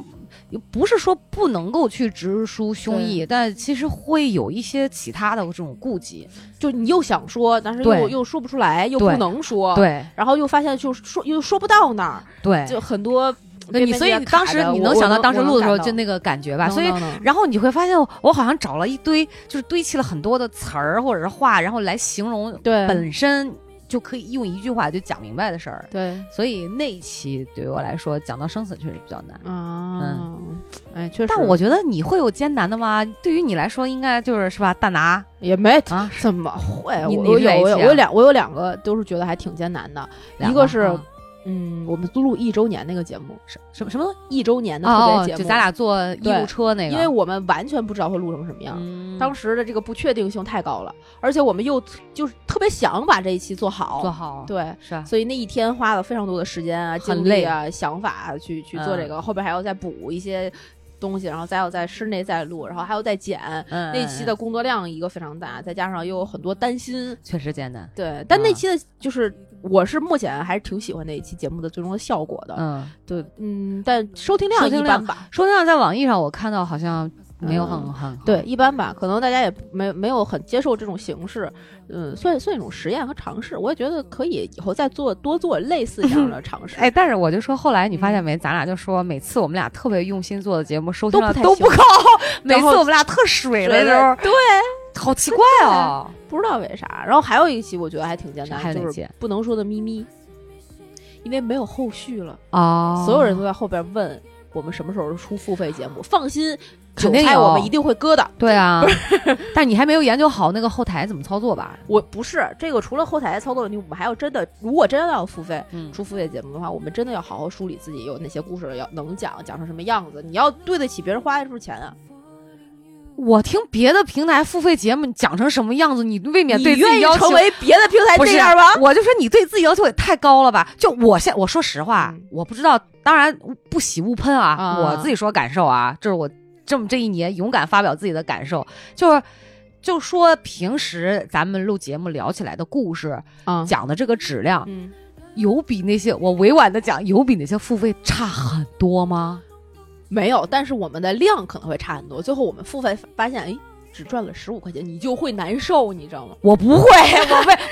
不是说不能够去直抒胸臆，但其实会有一些其他的这种顾忌，就你又想说，但是又又说不出来，又不能说，，对然后又发现就说又说不到那儿，对，就很多那你，所以当时你能想到当时录的时候就那个感觉吧，所以。然后你会发现，我好像找了一堆，就是堆砌了很多的词儿或者是话，然后来形容对本身就可以用一句话就讲明白的事儿。对所以那一期对于我来说，讲到生死确实比较难。啊，哎，确实，但我觉得你会有艰难的吗？对于你来说，应该就是是吧？大拿也没啊，怎么会，我我有我有两我有两个都是觉得还挺艰难的，一个是啊嗯，我们录一周年那个节目，什什么什么一周年的特哦，别节目，就咱俩坐医对务车那个，因为我们完全不知道会录成什么样。嗯当时的这个不确定性太高了，而且我们又就是特别想把这一期做好，做好对，是啊，所以那一天花了非常多的时间啊、精力啊、想法啊去去做嗯这个，后边还要再补一些东西，然后再要在室内再录，然后还要再剪。嗯那期的工作量一个非常大，再加上又有很多担心，确实艰难。对。但那啊期的就是，我是目前还是挺喜欢那一期节目的最终的效果的，嗯，对，嗯，但收听量一般吧，收听量在网易上我看到好像没有很嗯很好对，一般吧，可能大家也没没有很接受这种形式，嗯，算算一种实验和尝试。我也觉得可以以后再做多做类似这样的尝试。哎，但是我就说，后来你发现没？咱俩就说，每次我们俩特别用心做的节目，收听量都不高。(laughs) 每次我们俩特水的时候，对，好奇怪哦。(laughs) 不知道为啥。然后还有一期我觉得还挺简单，就是不能说的咪咪，因为没有后续了，啊所有人都在后边问我们什么时候出付费节目。放心，肯定有韭菜我们一定会割的。对啊，但你还没有研究好那个后台怎么操作吧？(laughs) 我不是这个，除了后台操作问题，我们还要真的，如果真的要付费，嗯出付费节目的话，我们真的要好好梳理自己有哪些故事要能讲，讲成什么样子。你要对得起别人花的是钱啊！我听别的平台付费节目，讲成什么样子，你未免对自愿意己要求成为别的平台这样吗？我就说你对自己要求也太高了吧？就我现我说实话，嗯我不知道，当然不喜勿喷啊，啊我自己说感受啊，这是我这么这一年勇敢发表自己的感受，就是就说平时咱们录节目聊起来的故事，啊，讲的这个质量，嗯，有比那些我委婉的讲，有比那些付费差很多吗？没有，但是我们的量可能会差很多。最后我们付费发现，哎，只赚了十五块钱，你就会难受，你知道吗？我不会，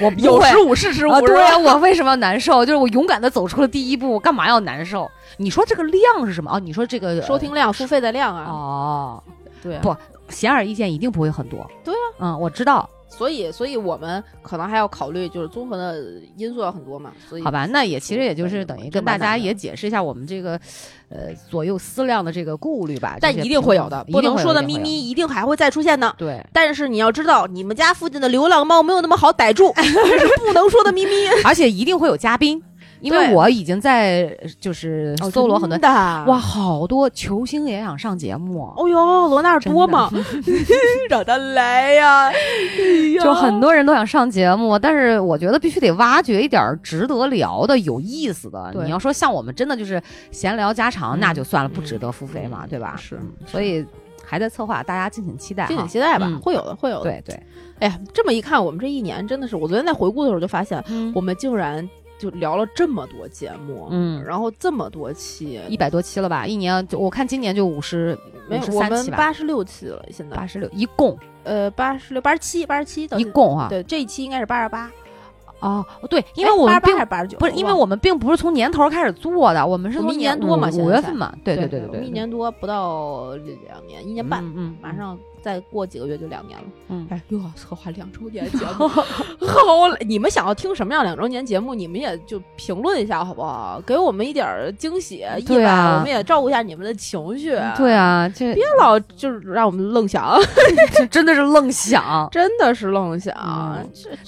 我为我有十五是十五、啊，对呀、我为什么要难受？就是我勇敢的走出了第一步，我干嘛要难受？你说这个量是什么？哦，你说这个收听量、付费的量啊，哦，对啊不显而易见，一定不会很多。对啊，嗯，我知道。所以，所以我们可能还要考虑，就是综合的因素要很多嘛。所以，好吧，那也其实也就是等于跟大家也解释一下我们这个呃左右思量的这个顾虑吧。但一定会有的，不能说的咪咪一定还会再出现的。对，但是你要知道，你们家附近的流浪猫没有那么好逮住，(laughs) 这是不能说的咪咪。而且一定会有嘉宾。因为我已经在就是哦搜罗很多哇，好多球星也想上节目，哦哟，罗纳尔多嘛，(laughs) (laughs) 让他来呀，就很多人都想上节目，但是我觉得必须得挖掘一点儿值得聊的、有意思的。你要说像我们真的就是闲聊家常，嗯那就算了，不值得付费嘛，对吧？是嗯所以还在策划，大家敬请期待。敬请期待吧，嗯会有的，会有的。，对对，哎呀，这么一看，我们这一年真的是，我昨天在回顾的时候就发现，嗯我们竟然就聊了这么多节目，嗯。然后这么多期，一百多期了吧？一年就我看今年就五十没有我们八十六期了，现在。八十六，一共。呃八十六八十七八十七一共啊。对这一期应该是八十八，哦，对，因为我们并还是八十九，不是，因为我们并不是从年头开始做的，我们是从一年多嘛五月份嘛，对对对对对，一年多不到两年，一年半，嗯嗯，马上再过几个月就两年了。嗯，哎，又要策划两周年节目，(laughs) 好嘞！你们想要听什么样两周年节目，你们也就评论一下好不好？给我们一点儿惊喜、意外，啊我们也照顾一下你们的情绪。对，啊，这别老就是让我们愣想，(laughs) 这真的是愣想。(laughs) 真的是愣想。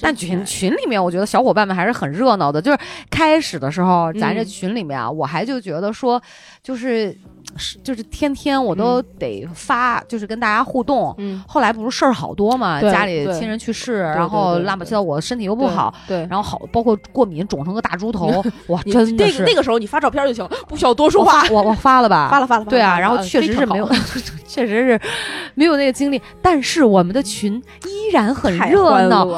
但群群里面，我觉得小伙伴们还是很热闹的。就是开始的时候，咱这嗯群里面啊，我还就觉得说，就是是就是天天我都得发，就是跟大家互动。嗯，后来不是事儿好多嘛，家里亲人去世，然后乱七八糟，我身体又不好，对，然后好包括过敏肿成个大猪头，(laughs) 哇，你真的是那个那个时候你发照片就行，不需要多说话。我我我发了吧，(laughs) 发了发了，对啊，然后确实是没有 (laughs) 确实是没有那个精力，但是我们的群依然很热闹。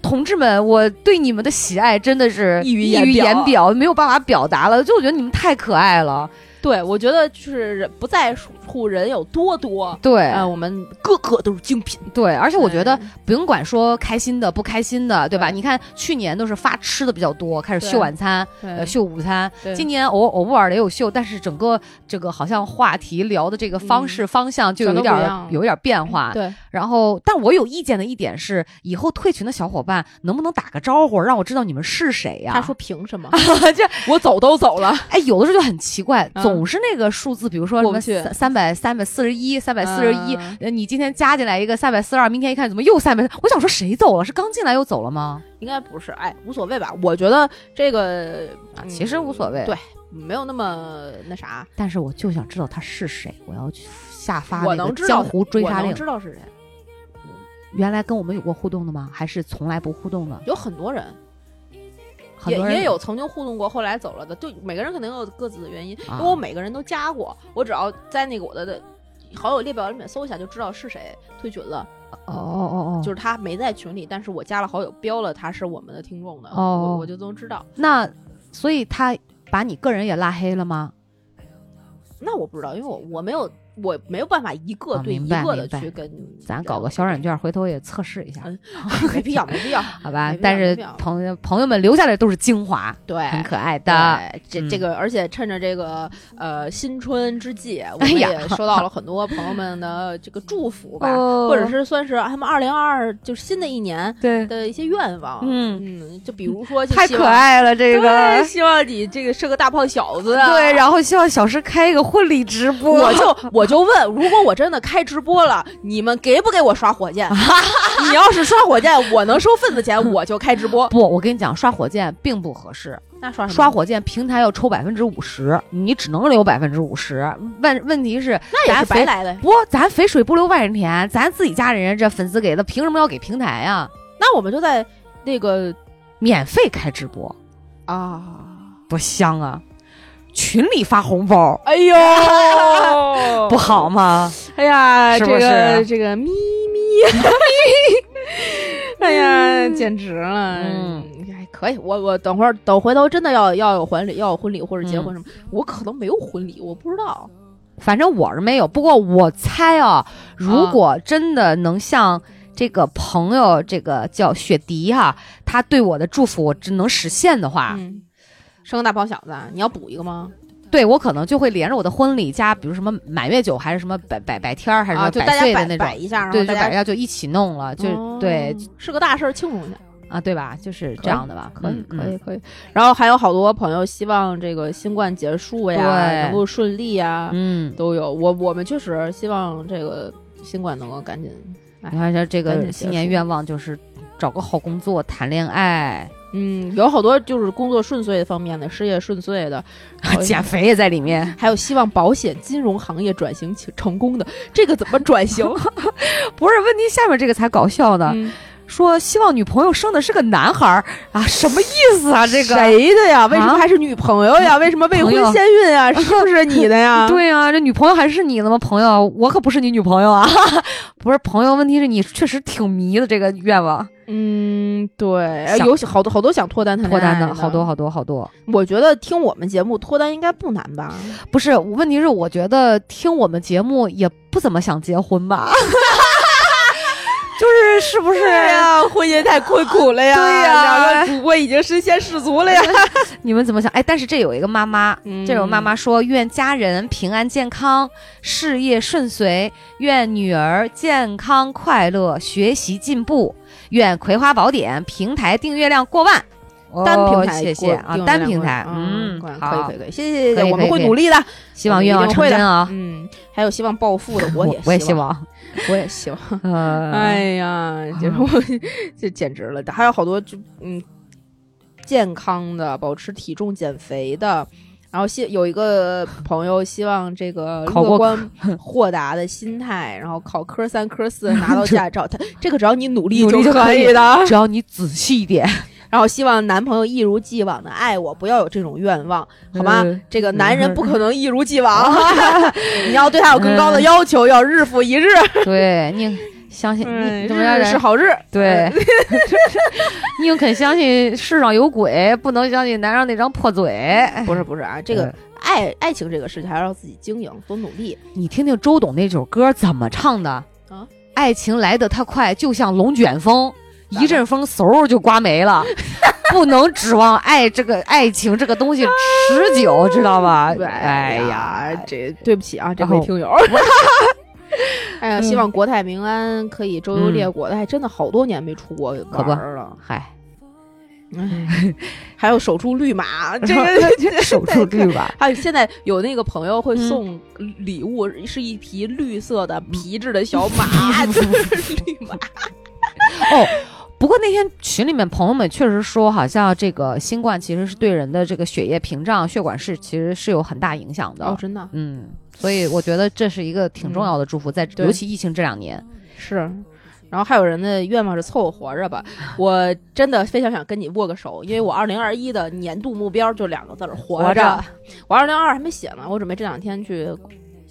同志们，我对你们的喜爱真的是溢于溢言表。言表，没有办法表达了。就我觉得你们太可爱了，对，我觉得就是人不在乎人有多多，对、呃，我们个个都是精品。对，而且我觉得嗯不用管说开心的不开心的，对吧？对你看去年都是发吃的比较多，开始秀晚餐，呃，秀午餐。今年偶偶尔也有秀，但是整个这个好像话题聊的这个方式、方向就有点有一点变化。对，然后，但我有意见的一点是，以后退群的小伙伴能不能打个招呼，让我知道你们是谁呀？他说凭什么？(laughs) 这我走都走了，哎，有的时候就很奇怪，嗯总是那个数字，比如说什么三三三百三百四十一、三百四十一你今天加进来一个三百四十二，明天一看怎么又三百？(laughs) 我想说谁走了？是刚进来又走了吗？应该不是，哎，无所谓吧？我觉得这个啊，其实无所谓。对，没有那么那啥。但是我就想知道他是谁，我要去下发我那个能知道江湖追我能杀令。知道是谁。原来跟我们有过互动的吗？还是从来不互动的？有很多人也也有曾经互动过，后来走了的。就，每个人肯定有各自的原因，啊因为我每个人都加过，我只要在那个我的好友列表里面搜一下，就知道是谁退群了。哦哦哦哦，就是他没在群里，但是我加了好友，标了他是我们的听众的，哦我我就都知道。那所以他把你个人也拉黑了吗？那我不知道，因为我我没有我没有办法一个对一个的去跟咱搞个小软件，回头也测试一下，(laughs) 嗯没必要，没必要，好吧但是朋友朋友们留下来都是精华，对，很可爱的。对，这嗯这个，而且趁着这个呃新春之际，我们也收到了很多朋友们的这个祝福吧，哦或者是算是他们二零二二就是新的一年对，的一些愿望。嗯嗯，就比如说，就太可，爱了，这对，个。希望你这个是个大胖小子啊。对，然后希望小石开一个婚礼直播，我就我 (laughs) 就问，如果我真的开直播了，你们给不给我刷火箭？(laughs) 你要是刷火箭，我能收份子钱，我就开直播。不，我跟你讲，刷火箭并不合适。那刷？刷火箭平台要抽百分之五十，你只能留百分之五十。问问题是，那也是白来的。不，咱肥水不流外人田，咱自己家人这粉丝给的，凭什么要给平台呀？那我们就在那个免费开直播，啊，多香啊！群里发红包哎呦，(laughs) 不好吗？哎呀，这个这个咪咪，(laughs) 哎呀，简直了！嗯还可以。我我等会儿等回头真的要要有婚礼，要有婚礼或者结婚什么，嗯我可能没有婚礼，我不知道。反正我是没有，不过我猜啊，如果真的能像这个朋友，这个叫雪迪哈、他对我的祝福，我真能实现的话，嗯，生个大胖小子，你要补一个吗？对我可能就会连着我的婚礼加，比如什么满月酒，还是什么百百百天儿，还是什啊，么百就大家摆岁的那种，摆一下，对，就摆一下就一起弄了，就、哦对是个大事儿，庆祝一下。啊，对吧？就是这样的吧，可以嗯，可以，可以。然后还有好多朋友希望这个新冠结束呀，对能够顺利呀，嗯。都有。我我们确实希望这个新冠能够赶紧。你看一下这个新年愿望就是找个好工作，谈恋爱，嗯，有好多就是工作顺遂方面的，事业顺遂的，(laughs) 减肥也在里面，还有希望保险金融行业转型成功的，这个怎么转型？(laughs) 不是问题，下面这个才搞笑呢。说希望女朋友生的是个男孩儿啊，什么意思啊？这个谁的呀？为什么还是女朋友呀？为什么未婚先孕啊？是不是你的呀？(laughs) 对呀，这女朋友还是你的吗？朋友，我可不是你女朋友啊！不是朋友，问题是你确实挺迷的这个愿望。嗯，对，有好多好多想脱单脱单的好多好多好多。我觉得听我们节目脱单应该不难吧？不是，问题是我觉得听我们节目也不怎么想结婚吧。(laughs) 就是是不是呀？婚姻太困苦了呀！对呀，两个主播已经身先士卒了呀！(laughs) 你们怎么想？哎，但是这有一个妈妈，这有妈妈说愿家人平安健康，事业顺遂，愿女儿健康快乐，学习进步，愿《葵花宝典》平台订阅量过万。单平台，谢谢啊，单平台，嗯，可以可以可以，谢谢谢谢，我们会努力的，希望愿望成真啊！嗯，还有希望暴富的，(laughs) 我也我也希望。我也希望 (laughs) (laughs) 哎呀，就是我，这简直了！还有好多就嗯，健康的，保持体重、减肥的，然后希有一个朋友希望这个乐观、豁达的心态，然后考科三、科四拿到驾照，他这个只要你努力就可以的，(laughs) 只要你仔细一点。然后希望男朋友一如既往的爱我，不要有这种愿望，好吗？这个男人不可能一如既往，(laughs) (laughs) 你要对他有更高的要求，要日复一日。对，宁相信日是好日。对，(laughs) 宁肯相信世上有鬼，不能相信男人那张破嘴。(laughs) 不是不是啊，这个爱爱情这个事情还是要自己经营，多努力。你听听周董那首歌怎么唱的啊？爱情来得太快，就像龙卷风。一阵风，嗖就刮没了，(laughs) 不能指望爱这个爱情这个东西持久，知道吧？哎呀，这对不起啊，这位听友。(laughs) 哎呀，希望国泰民安，可以周游列国。哎，真的好多年没出国玩了，嗨。(laughs) 还有守住绿马，(laughs) 这个守住绿马。还有现在有那个朋友会送礼物，是一匹绿色的皮质的小马，绿马。哦。不过那天群里面朋友们确实说，好像这个新冠其实是对人的这个血液屏障、血管是其实是有很大影响的。哦，真的，嗯，所以我觉得这是一个挺重要的祝福，在尤其疫情这两年是。然后还有人的愿望是凑合活着吧，(laughs) 我真的非常想跟你握个手，因为我二零二一的年度目标就两个字儿活着。我二零二二还没写呢，我准备这两天去。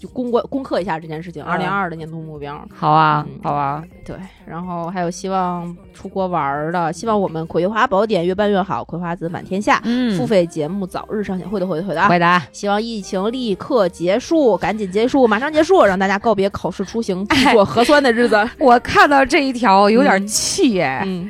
就攻过攻克一下这件事情，二零二的年度目标。好啊，好啊，对。然后还有希望出国玩的，希望我们《葵花宝典》越办越好，葵花籽满天下。嗯，付费节目早日上线，会的，会的，会的。会的。希望疫情立刻结束，赶紧结束，马上结束，让大家告别考试出行、做核酸的日子。我看到这一条有点气哎。嗯。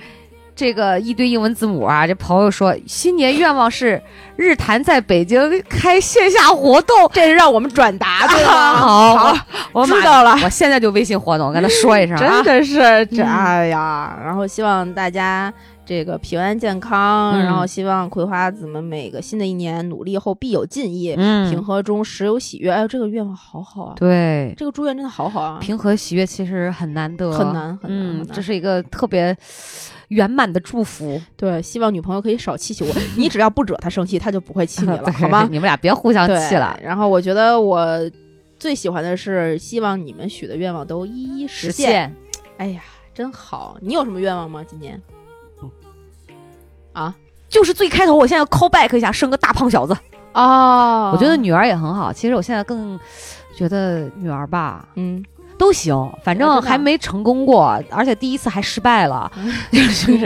这个一堆英文字母啊！这朋友说新年愿望是日坛在北京开线下活动，(laughs) 这是让我们转达的。(laughs) 好，好，我知道了，我现在就微信活动，我跟他说一声。(laughs) 真的是这哎呀，然后希望大家这个平安健康，然后希望葵花籽们每个新的一年努力后必有进益，平和中时有喜悦。哎呦，这个愿望好好啊！对，这个祝愿真的好好啊！平和喜悦其实很难得，很难很难。这是一个特别。圆满的祝福，对，希望女朋友可以少气气我。(laughs) 你只要不惹她生气，她就不会气你了，(laughs) 好吗？(laughs) 你们俩别互相气了。然后我觉得我最喜欢的是，希望你们许的愿望都一一实现。哎呀，真好！你有什么愿望吗？今年？啊，就是最开头，我现在要 call back 一下，生个大胖小子哦。我觉得女儿也很好。其实我现在更觉得女儿吧，嗯。都行，反正还没成功过，而且第一次还失败了。(laughs) 你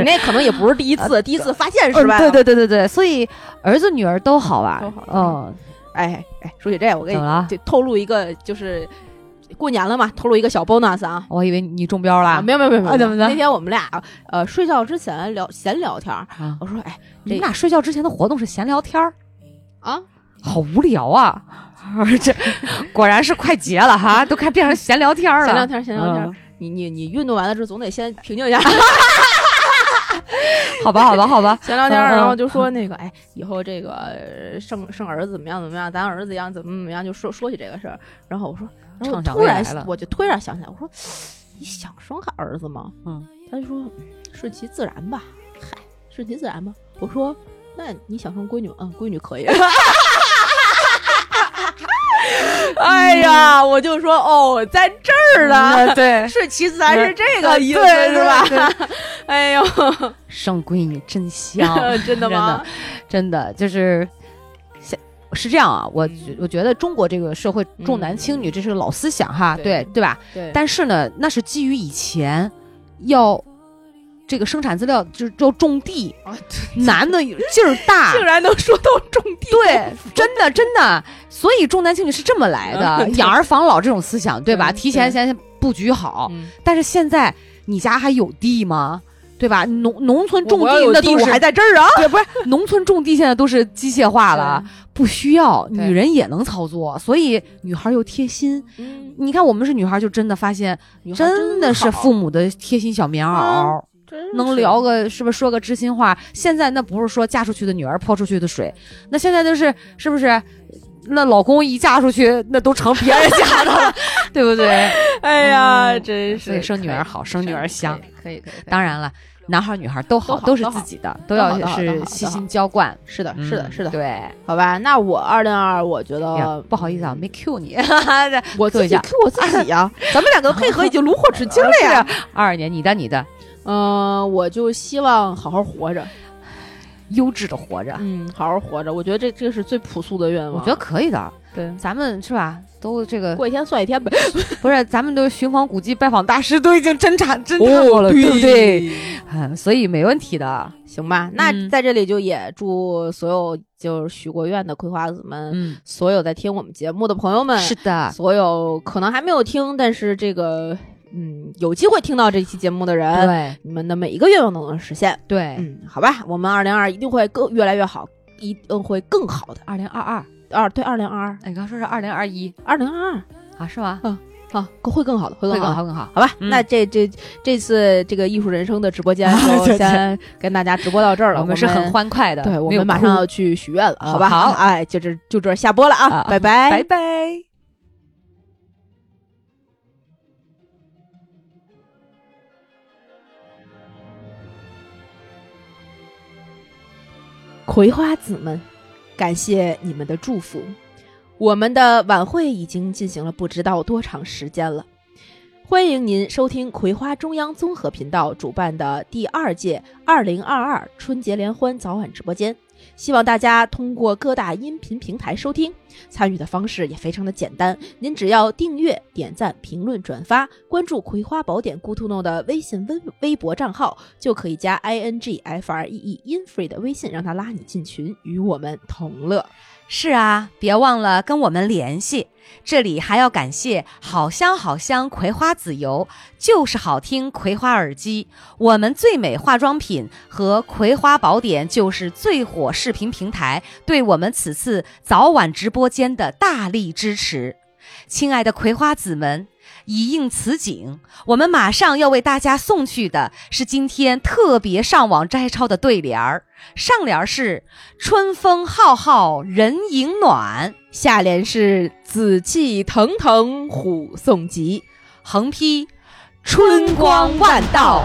那可能也不是第一次，第一次发现失败。对对对对对，所以儿子女儿都好吧？嗯，哎哎，说起这，我给你就透露一个，就是过年了嘛，透露一个小 bonus 啊。我以为你中标了，没有没有没有。怎么的？那天我们俩呃睡觉之前聊闲聊天我说哎，你们俩睡觉之前的活动是闲聊天啊？好无聊啊！这 (laughs) 果然是快结了哈，都快变成闲聊天了。闲聊天，闲聊天。你你你运动完了之后，总得先平静一下。(laughs) 好吧，好吧，好吧。闲聊天，然后就说那个，哎，以后这个生生儿子怎么样怎么样，咱儿子一样怎么怎么样，就说说起这个事儿。然后我说，然后突然我就突然想起来，我说你想生个儿子吗？嗯，他就说顺其自然吧。嗨。顺其自然吧？我说，那你想生闺女吗？嗯，闺女可以。(laughs) 哎呀，我就说哦，在这儿呢，对，(laughs) 顺其自然是这个意思对是吧？(laughs) 哎呦，生闺女真香，真的吗？真的就是，现是这样啊。我我觉得中国这个社会重男轻女，这是个老思想哈，对对对吧？对但是呢，那是基于以前要这个生产资料就是要种地，啊男的劲儿大，(laughs) 竟然能说到种地，对，真的真的，所以重男轻女是这么来的，(laughs) 养儿防老这种思想，对吧？提前先布局好。嗯但是现在你家还有地吗？对吧？农农村种地那都是还在这儿啊，(laughs) 对，不是农村种地现在都是机械化了，(laughs) 不需要女人也能操作，所以女孩又贴心。嗯，你看我们是女孩，就真的发现真的是父母的贴心小棉袄。真能聊个是不是说个知心话？现在那不是说嫁出去的女儿泼出去的水，那现在就是是不是？那老公一嫁出去，那都成别人家的了，(laughs) 对不对？哎呀，嗯真是所以生女儿好，生女儿香。，可以可以。当然了，男孩女孩都好，都好都是自己的，都都要是悉心浇灌。是的，是的，嗯是的，对。好吧，那我二零二二，我觉得不好意思啊，没 Q 你。(laughs) 我自己做一下 Q 我自己呀，(laughs) 咱们两个配合已经炉火纯青了呀。二二年，你的你的嗯，我就希望好好活着，优质的活着，嗯，好好活着。我觉得这这是最朴素的愿望。我觉得可以的。对，咱们是吧？都这个过一天算一天呗。(laughs) 不是，咱们都寻访古迹、拜访大师，都已经侦查 (laughs) 侦查过了，对不对？嗯，所以没问题的。行吧，那嗯在这里就也祝所有就是许过愿的葵花子们，嗯，所有在听我们节目的朋友们，是的，所有可能还没有听，但是这个嗯有机会听到这期节目的人，对你们的每一个愿望都能实现。对。嗯，好吧，我们二零二一定会更越来越好，一定会更好的。二零二二，二对二零二二哎，你刚说是二零二一二零二二啊？是吗？嗯啊，会更好的，会更好。会更好，更好。好吧，嗯那这这这次这个艺术人生的直播间 (laughs) 先跟大家直播到这儿了。我我们是很欢快的，对，我们马上要去许愿了，好吧？好哎，就这就这儿下播了啊，啊拜拜，拜拜。葵花籽们，感谢你们的祝福。我们的晚会已经进行了不知道多长时间了，欢迎您收听葵花中央综合频道主办的第二届二零二二春节联欢早晚直播间。希望大家通过各大音频平台收听，参与的方式也非常的简单，您只要订阅、点赞、评论、转发，关注《葵花宝典 Good to Know》的微信微微博账号，就可以加 i n g f r e e infree 的微信，让他拉你进群，与我们同乐。是啊，别忘了跟我们联系。这里还要感谢好香好香葵花籽油，就是好听葵花耳机，我们最美化妆品和葵花宝典就是最火视频平台，对我们此次早晚直播间的大力支持。亲爱的葵花籽们，以应此景，我们马上要为大家送去的是今天特别上网摘抄的对联儿。上联是“春风浩浩人影暖下联是“紫气腾腾虎送吉”，横批“春光万道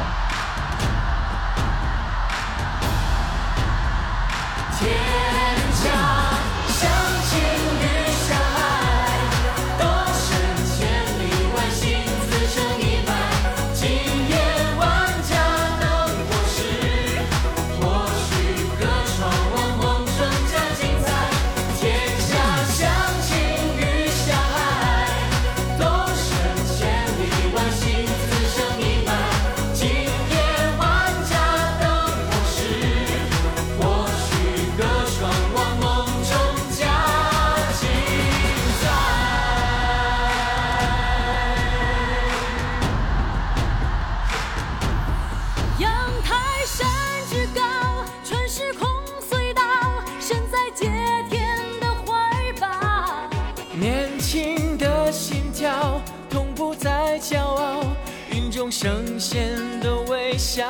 骄傲，云中圣贤的微笑。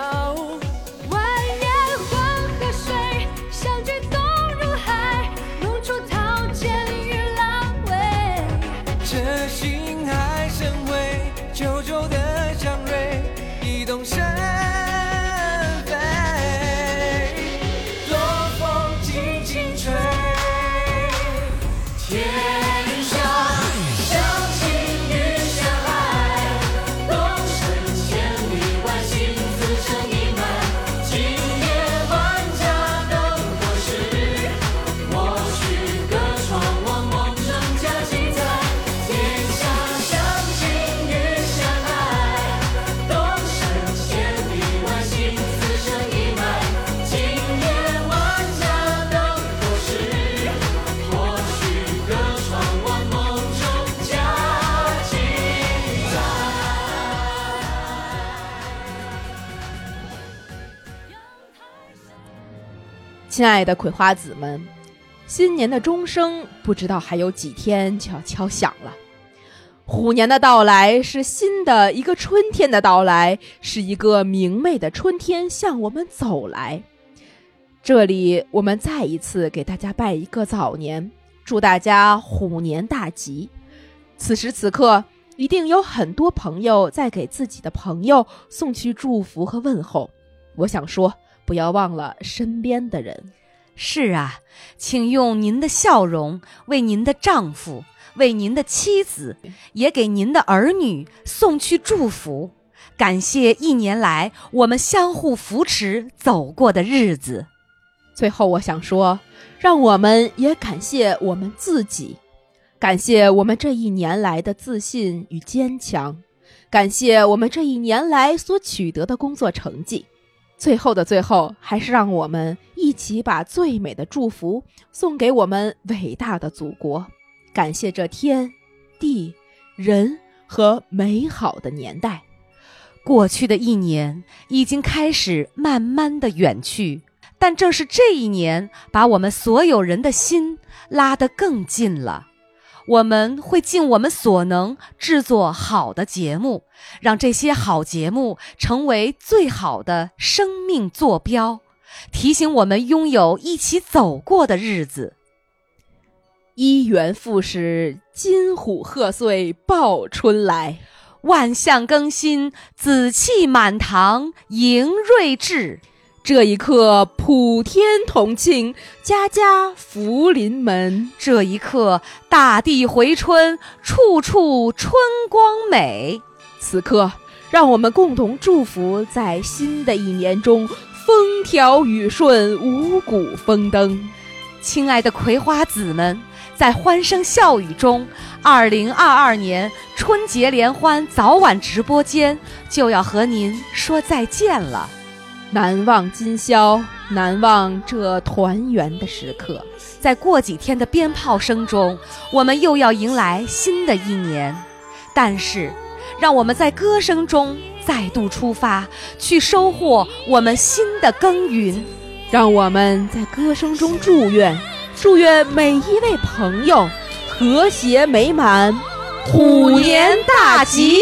亲爱的葵花籽们，新年的钟声不知道还有几天就要敲响了。虎年的到来是新的一个春天的到来，是一个明媚的春天向我们走来。这里我们再一次给大家拜一个早年，祝大家虎年大吉。此时此刻，一定有很多朋友在给自己的朋友送去祝福和问候。我想说，不要忘了身边的人。是啊，请用您的笑容为您的丈夫、为您的妻子，也给您的儿女送去祝福。感谢一年来我们相互扶持走过的日子。最后，我想说，让我们也感谢我们自己，感谢我们这一年来的自信与坚强，感谢我们这一年来所取得的工作成绩。最后的最后，还是让我们一起把最美的祝福送给我们伟大的祖国，感谢这天、地、人和美好的年代。过去的一年已经开始慢慢的远去，但正是这一年，把我们所有人的心拉得更近了。我们会尽我们所能制作好的节目，让这些好节目成为最好的生命坐标，提醒我们拥有一起走过的日子。一元复始，金虎贺岁报春来，万象更新，紫气满堂迎瑞至。这一刻，普天同庆，家家福临门。这一刻，大地回春，处处春光美。此刻，让我们共同祝福，在新的一年中，风调雨顺，五谷丰登。亲爱的葵花籽们，在欢声笑语中，二零二二年春节联欢早晚直播间就要和您说再见了。难忘今宵，难忘这团圆的时刻。在过几天的鞭炮声中，我们又要迎来新的一年。但是，让我们在歌声中再度出发，去收获我们新的耕耘。让我们在歌声中祝愿，祝愿每一位朋友和谐美满，虎年大吉。